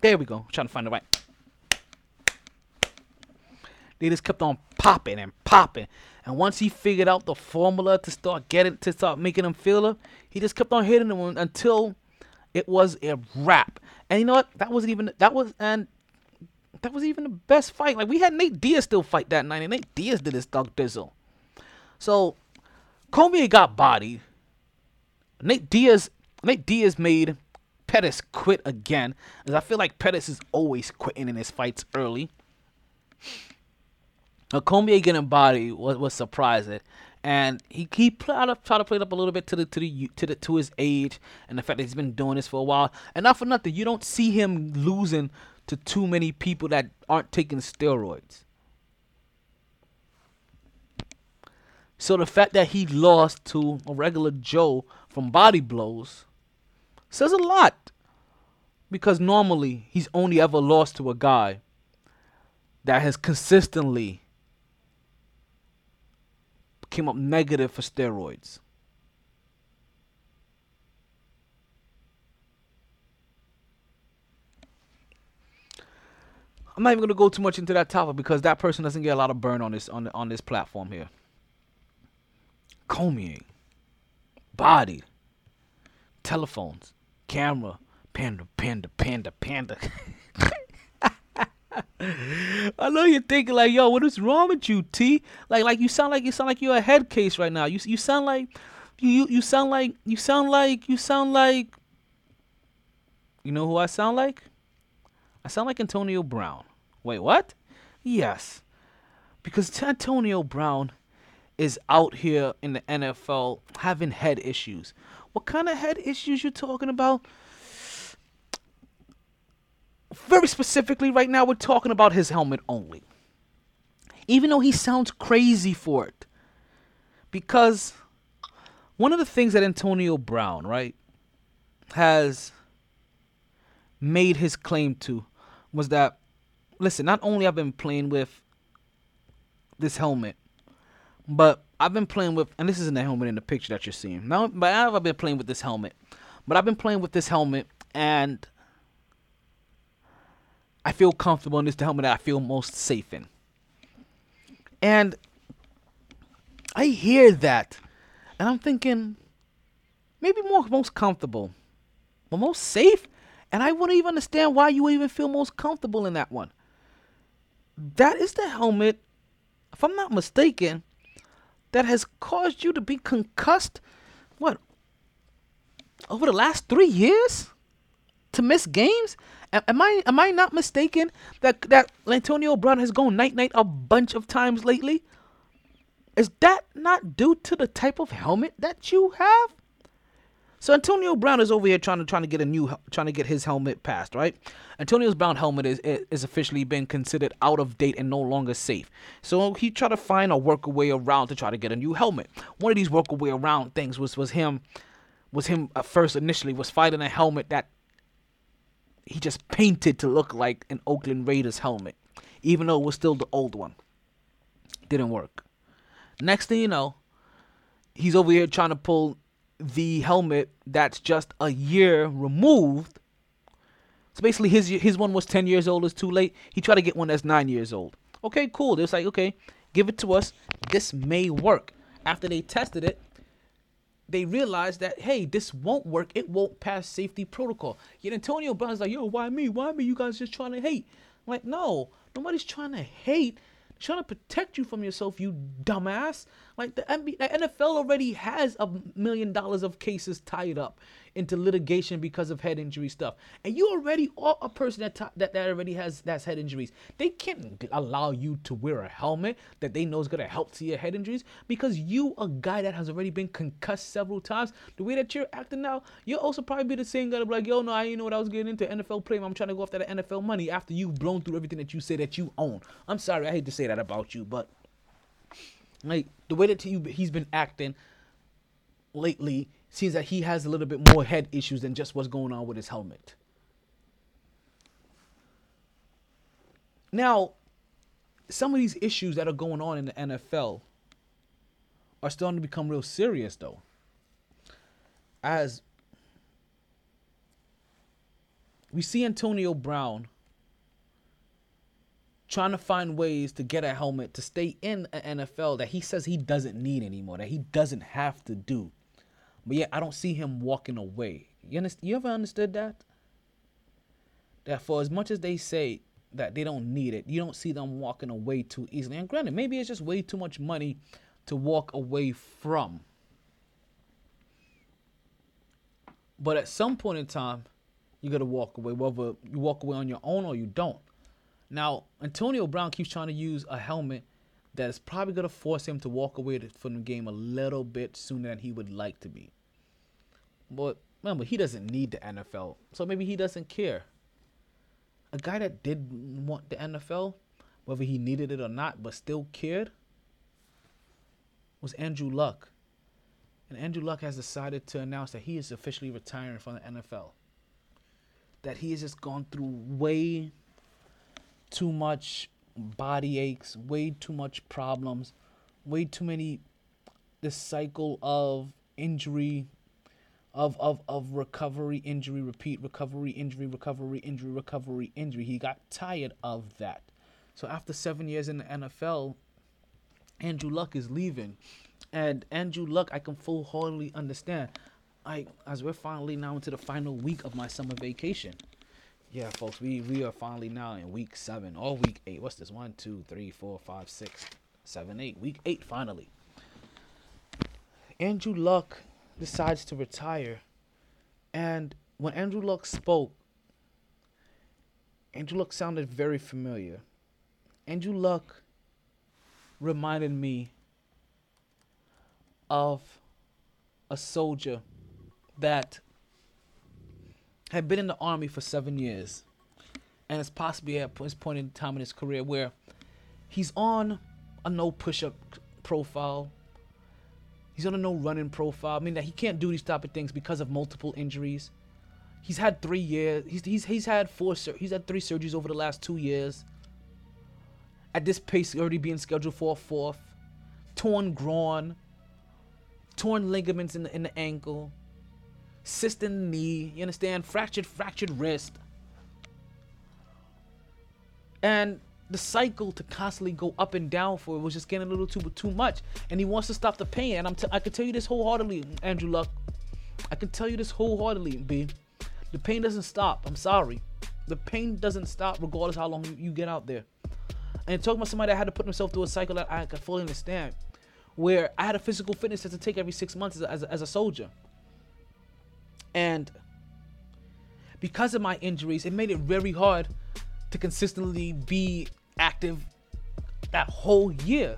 There we go. I'm trying to find the right. They just kept on popping and popping. And once he figured out the formula to start getting to start making him feel it, he just kept on hitting him until it was a wrap. And you know what? That wasn't even that was and that was even the best fight. Like we had Nate Diaz still fight that night, and Nate Diaz did his thug dizzle. So Cormier got bodied. Nate Diaz, Nate Diaz made Pettis quit again, as I feel like Pettis is always quitting in his fights early. Now, Cormier getting bodied was, was surprising, and he he tried to try to play it up a little bit to the to the to the to his age and the fact that he's been doing this for a while. And not for nothing, you don't see him losing to too many people that aren't taking steroids. So the fact that he lost to a regular Joe from body blows says a lot. Because normally he's only ever lost to a guy that has consistently came up negative for steroids. I'm not even gonna go too much into that topic because that person doesn't get a lot of burn on this on on this platform here. Cormier, body, telephones, camera, panda, panda, panda, panda. *laughs* *laughs* I know you're thinking like, yo, what is wrong with you, T? Like, like you sound like you sound like you're a head case right now. You you sound like you you, sound like you sound like you sound like. You know who I sound like? I sound like Antonio Brown. Wait, what? Yes, because Antonio Brown is out here in the NFL having head issues. What kind of head issues you talking about? Very specifically, right now, we're talking about his helmet only. Even though he sounds crazy for it. Because one of the things that Antonio Brown, right, has made his claim to was that, listen, not only I've been playing with this helmet, but I've been playing with, and this isn't the helmet in the picture that you're seeing. Now, but I've been playing with this helmet. But I've been playing with this helmet, and I feel comfortable in this helmet that I feel most safe in. And I hear that, and I'm thinking, maybe more most comfortable, but most safe. And I wouldn't even understand why you would even feel most comfortable in that one. That is the helmet, if I'm not mistaken, that has caused you to be concussed. What? Over the last three years, to miss games. Am I am I not mistaken that that Antonio Brown has gone night night a bunch of times lately? Is that not due to the type of helmet that you have? So Antonio Brown is over here trying to trying to get a new trying to get his helmet passed, right? Antonio's Brown helmet is is officially been considered out of date and no longer safe. So he tried to find a workaway around to try to get a new helmet. One of these workaway around things was was him was him at first initially was fighting a helmet that he just painted to look like an Oakland Raiders helmet, even though it was still the old one. Didn't work. Next thing you know, he's over here trying to pull the helmet that's just a year removed. So basically, his his one was ten years old. It's too late. He tried to get one that's nine years old. Okay, cool. It's like okay, give it to us. This may work. After they tested it, they realized that hey, this won't work. It won't pass safety protocol. Yet Antonio Brown's like, yo, why me? Why me? You guys just trying to hate? I'm like, no, nobody's trying to hate trying to protect you from yourself, you dumbass. Like the, NBA, the NFL already has a million dollars of cases tied up into litigation because of head injury stuff, and you already are a person that t- that that already has that's head injuries. They can't allow you to wear a helmet that they know is gonna help to your head injuries because you a guy that has already been concussed several times. The way that you're acting now, you'll also probably be the same guy to be like, yo, no, I didn't know what I was getting into NFL play. I'm trying to go after the NFL money after you've blown through everything that you say that you own. I'm sorry, I hate to say that about you, but like the way that he, he's been acting lately seems that he has a little bit more head issues than just what's going on with his helmet. Now, some of these issues that are going on in the NFL are starting to become real serious, though. As we see Antonio Brown trying to find ways to get a helmet to stay in an NFL that he says he doesn't need anymore, that he doesn't have to do. But yet I don't see him walking away. You understand? You ever understood that? That for as much as they say that they don't need it. You don't see them walking away too easily. And granted, maybe it's just way too much money to walk away from. But at some point in time, you got to walk away, whether you walk away on your own or you don't. Now, Antonio Brown keeps trying to use a helmet that is probably going to force him to walk away from the game a little bit sooner than he would like to be. But remember, he doesn't need the NFL, so maybe he doesn't care. A guy that did want the NFL, whether he needed it or not, but still cared, was Andrew Luck. And Andrew Luck has decided to announce that he is officially retiring from the NFL. That he has just gone through way too much body aches, way too much problems, way too many this cycle of injury of of of recovery, injury, repeat, recovery, injury, recovery, injury, recovery, injury. He got tired of that. So after 7 years in the NFL, Andrew Luck is leaving. And Andrew Luck, I can full heartedly understand. I as we're finally now into the final week of my summer vacation. Yeah, folks, we we are finally now in week seven or week eight. What's this? One, two, three, four, five, six, seven, eight. Week eight finally. Andrew Luck decides to retire, and when Andrew Luck spoke, Andrew Luck sounded very familiar. Andrew Luck reminded me of a soldier that had been in the army for seven years, and it's possibly at this point in time in his career where he's on a no push-up profile. He's on a no running profile. I mean that he can't do these type of things because of multiple injuries. He's had three years. He's he's he's had four. He's had three surgeries over the last two years. At this pace, already being scheduled for a fourth. Torn groin. Torn ligaments in the in the ankle the knee, you understand? Fractured, fractured wrist. And the cycle to constantly go up and down for it was just getting a little too too much. And he wants to stop the pain. And I'm t- I can tell you this wholeheartedly, Andrew Luck. I can tell you this wholeheartedly, B. The pain doesn't stop. I'm sorry. The pain doesn't stop regardless how long you, get out there. And talking about somebody that had to put himself through a cycle that I can fully understand. Where I had a physical fitness test to take every six months as as a, as a soldier. And because of my injuries, it made it very hard to consistently be active that whole year.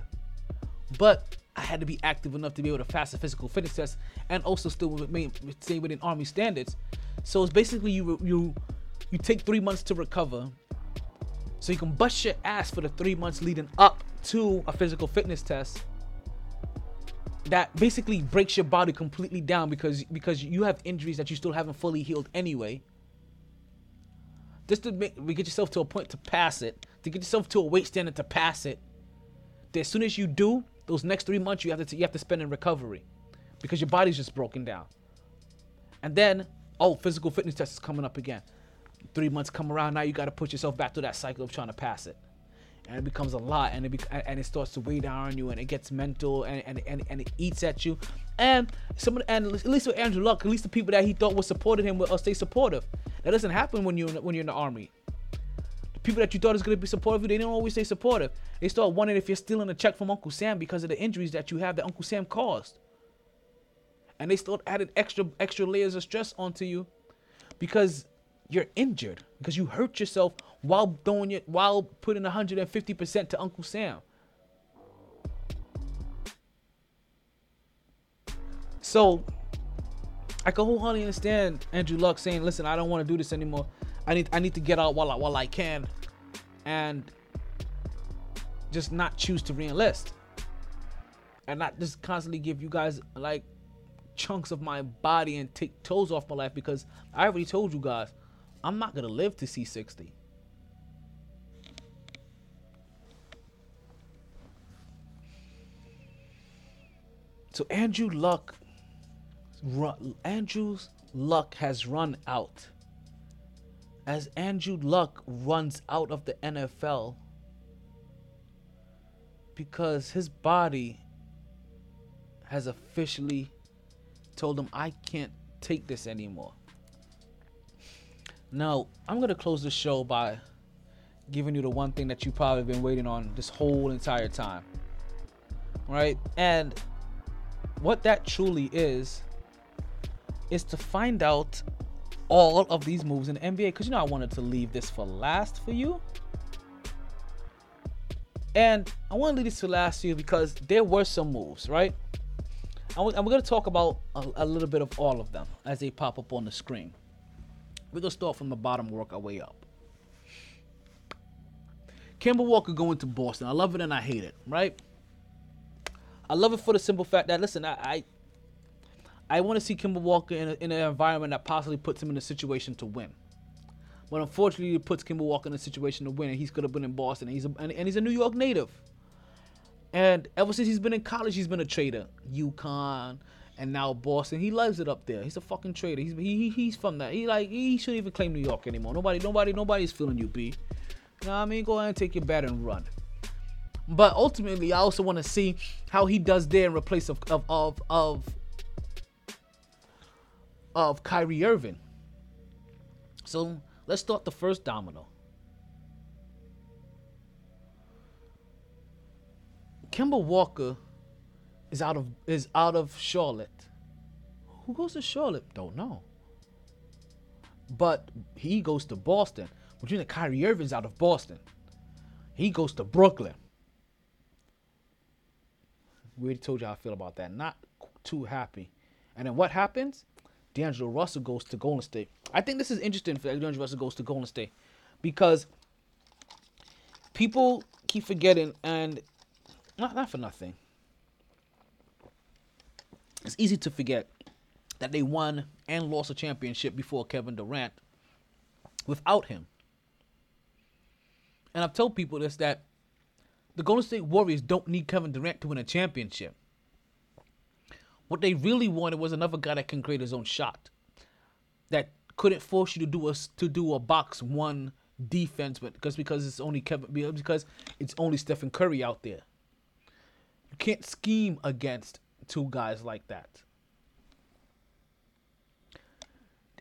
But I had to be active enough to be able to pass a physical fitness test and also still stay within Army standards. So it's basically you you you take three months to recover, so you can bust your ass for the three months leading up to a physical fitness test that basically breaks your body completely down because because you have injuries that you still haven't fully healed anyway. Just to make, we get yourself to a point to pass it, to get yourself to a weight standard to pass it. That as soon as you do, those next three months you have to you have to spend in recovery, because your body's just broken down. And then, oh, physical fitness test is coming up again. Three months come around, now you got to put yourself back through that cycle of trying to pass it and it becomes a lot and it be- and it starts to weigh down on you and it gets mental and and, and, and it eats at you. And some and at least with Andrew Luck at least the people that he thought was supported him will uh, stay supportive. That doesn't happen when you're when you're in the army. The people that you thought is going to be supportive you they don't always stay supportive. They start wondering if you're stealing a check from Uncle Sam because of the injuries that you have that Uncle Sam caused. And they start adding extra extra layers of stress onto you because you're injured because you hurt yourself while throwing it while putting 150% to Uncle Sam. So I can wholeheartedly understand Andrew Luck saying, "Listen, I don't want to do this anymore. I need I need to get out while I, while I can, and just not choose to reenlist, and not just constantly give you guys like chunks of my body and take toes off my life because I already told you guys I'm not gonna live to see 60. So Andrew Luck, Andrew's luck has run out. As Andrew Luck runs out of the NFL because his body has officially told him, I can't take this anymore. Now, I'm going to close the show by giving you the one thing that you probably been waiting on this whole entire time. Right? And what that truly is is to find out all of these moves in the NBA because you know I wanted to leave this for last for you. And I want to leave this to last for you because there were some moves, right? And we- and we're going to talk about a little bit of all of them as they pop up on the screen. We're to start from the bottom, work our way up. Kemba Walker going to Boston. I love it and I hate it, right? I love it for the simple fact that, listen, I, I I want to see Kemba Walker in, a, in an environment that possibly puts him in a situation to win. But unfortunately, it puts Kemba Walker in a situation to win, and he's gonna been in Boston, and he's a, and, and he's a New York native. And ever since he's been in college, he's been a trader. UConn and now Boston. He loves it up there. He's a fucking trader. He's he, he- he's from that. He like he shouldn't even claim New York anymore. Nobody nobody nobody's feeling you, B. You know what I mean? Go ahead and take your bat and run. But ultimately, I also want to see how he does there in replace of of of of of Kyrie Irving. So let's start the first domino. Kemba Walker is out of is out of Charlotte. Who goes to Charlotte? Don't know. But he goes to Boston. Which means that Kyrie Irving's out of Boston. He goes to Brooklyn. We already told you how I feel about that. Not too happy. And then what happens? D'Angelo Russell goes to Golden State. I think this is interesting for D'Angelo Russell goes to Golden State because people keep forgetting, and not not for nothing. It's easy to forget that they won and lost a championship before Kevin Durant without him. And I've told people this that the Golden State Warriors don't need Kevin Durant to win a championship. What they really wanted was another guy that can create his own shot. That couldn't force you to do a to do a box one defense, but because because it's only Kevin because it's only Stephen Curry out there. You can't scheme against two guys like that.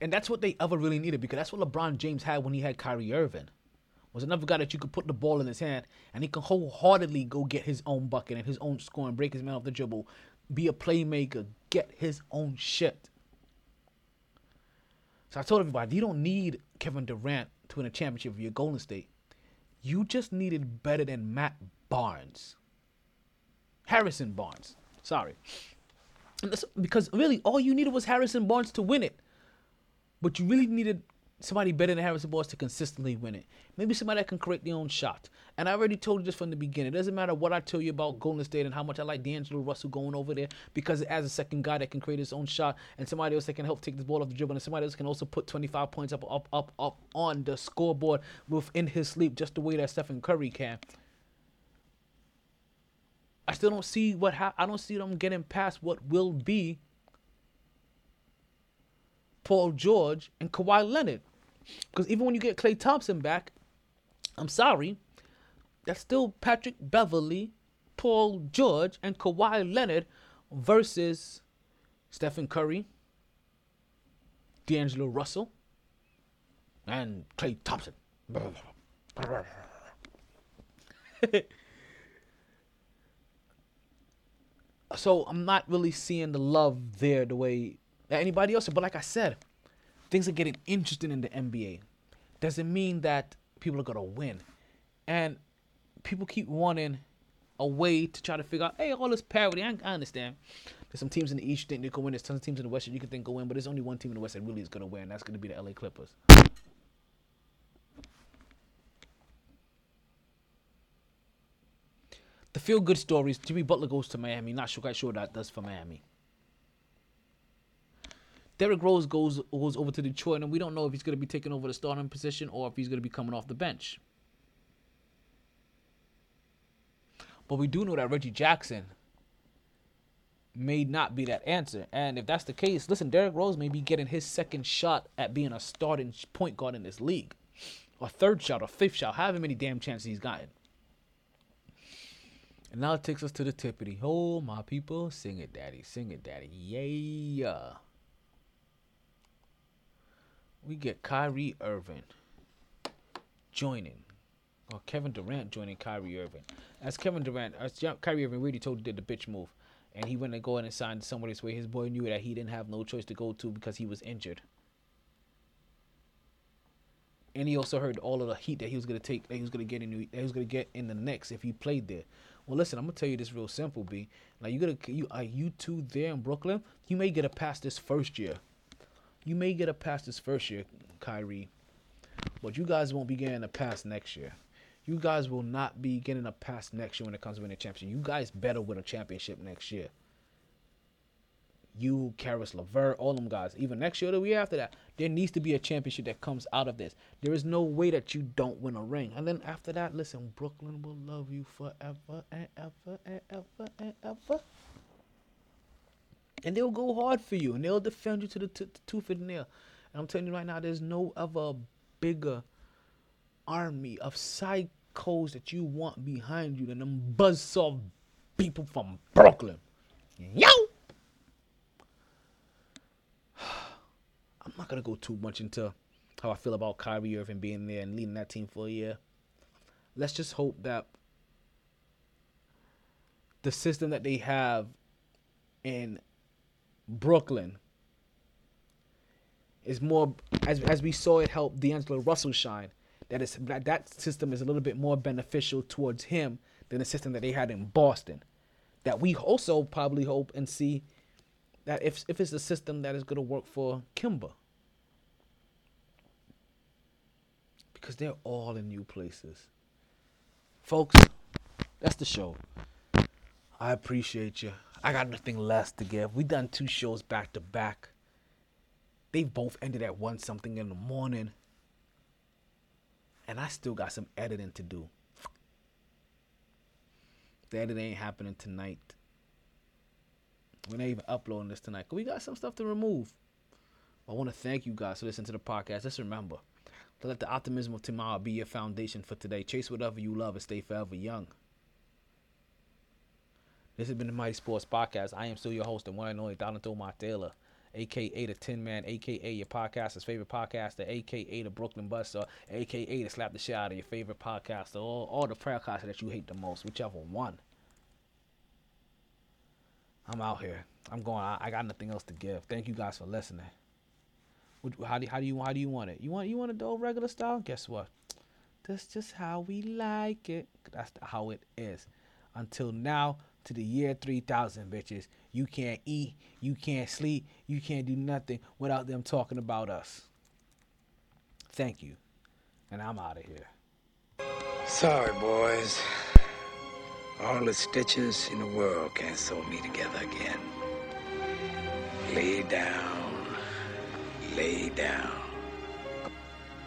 And that's what they ever really needed because that's what LeBron James had when he had Kyrie Irving. Was another guy that you could put the ball in his hand and he can wholeheartedly go get his own bucket and his own score and break his man off the dribble, be a playmaker, get his own shit. So I told everybody, you don't need Kevin Durant to win a championship for your Golden State. You just needed better than Matt Barnes. Harrison Barnes. Sorry. Because really all you needed was Harrison Barnes to win it. But you really needed somebody better than Harrison Barnes to consistently win it. Maybe somebody that can create their own shot. And I already told you this from the beginning. It doesn't matter what I tell you about Golden State and how much I like D'Angelo Russell going over there because it has a second guy that can create his own shot and somebody else that can help take the ball off the dribble and somebody else can also put 25 points up up up up on the scoreboard within his sleep just the way that Stephen Curry can. I still don't see what ha- I don't see them getting past what will be Paul George and Kawhi Leonard. Because even when you get Klay Thompson back, I'm sorry, that's still Patrick Beverley, Paul George, and Kawhi Leonard versus Stephen Curry, D'Angelo Russell, and Klay Thompson. *laughs* *laughs* so I'm not really seeing the love there the way anybody else. But like I said, things are getting interesting in the NBA. Doesn't mean that people are gonna win, and people keep wanting a way to try to figure out, hey, all this parity. I, I understand. There's some teams in the East you think they can win. There's tons of teams in the West that you can think go win, but there's only one team in the West that really is gonna win. And that's gonna be the LA Clippers. The feel good stories. Jimmy Butler goes to Miami. Not sure, quite sure that does for Miami. Derrick Rose goes goes over to Detroit, and we don't know if he's going to be taking over the starting position or if he's going to be coming off the bench. But we do know that Reggie Jackson may not be that answer, and if that's the case, listen, Derrick Rose may be getting his second shot at being a starting point guard in this league, or third shot, or fifth shot, however many damn chances he's gotten. And now it takes us to the tippity. Oh, my people, sing it, daddy, sing it, daddy, yeah. We get Kyrie Irving joining or Kevin Durant joining Kyrie Irving. As Kevin Durant, as Kyrie Irving really told did the bitch move, and he went and go in and signed somebody's way. His boy knew that he didn't have no choice to go to because he was injured. And he also heard all of the heat that he was gonna take, that he was gonna get in, that he was gonna get in the Knicks if he played there. Well, listen, I'm gonna tell you this real simple, B. Now you gotta, you are you two there in Brooklyn? You may get a pass this first year. You may get a pass this first year, Kyrie, but you guys won't be getting a pass next year. You guys will not be getting a pass next year when it comes to winning a championship. You guys better win a championship next year. You, Caris LeVert, all them guys. Even next year the year after that, there needs to be a championship that comes out of this. There is no way that you don't win a ring. And then after that, listen, Brooklyn will love you forever and ever and ever and ever. And they'll go hard for you and they'll defend you to the, t- the tooth and nail. And I'm telling you right now, there's no other bigger army of psychos that you want behind you than them buzzsaw people from Brooklyn. Yo! I'm not gonna go too much into how I feel about Kyrie Irving being there and leading that team for a year. Let's just hope that the system that they have in Brooklyn is more as as we saw it help D'Angelo Russell shine. That is that, that system is a little bit more beneficial towards him than the system that they had in Boston. That we also probably hope and see that if if it's a system that is going to work for Kemba. Because they're all in new places. Folks, that's the show. I appreciate you. I got nothing less to give. We done two shows back to back. They both ended at one something in the morning. And I still got some editing to do. The edit ain't happening tonight. We're not even uploading this tonight. 'cause we got some stuff to remove. I want to thank you guys for listening to the podcast. Just remember to let the optimism of tomorrow be your foundation for today. Chase whatever you love and stay forever young. This has been the MyT Sports Podcast. I am still your host, the one and only Donald Omar Taylor, aka the Tin Man, aka your podcaster's favorite podcaster, aka the Brooklyn Buster, aka the Slap the Shit out of your favorite podcaster, or, or the podcaster that you hate the most, whichever one. I'm out here. I'm going. I, I got nothing else to give. Thank you guys for listening. How do how do you how do you want it? You want you want the old regular style? Guess what? That's just how we like it. That's how it is. Until now, to the year 3000, bitches. You can't eat, you can't sleep, you can't do nothing without them talking about us. Thank you. And I'm out of here. Sorry, boys. All the stitches in the world can't sew me together again. Lay down, lay down.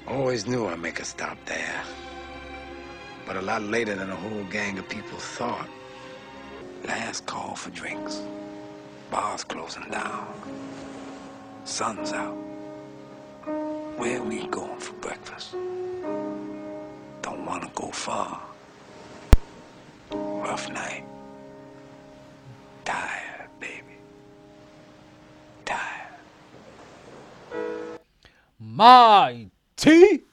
Always knew I'd make a stop there. But a lot later than a whole gang of people thought. Last call for drinks. Bars closing down. Sun's out. Where we going for breakfast? Don't want to go far. Rough night. Tired, baby. Tired. MyT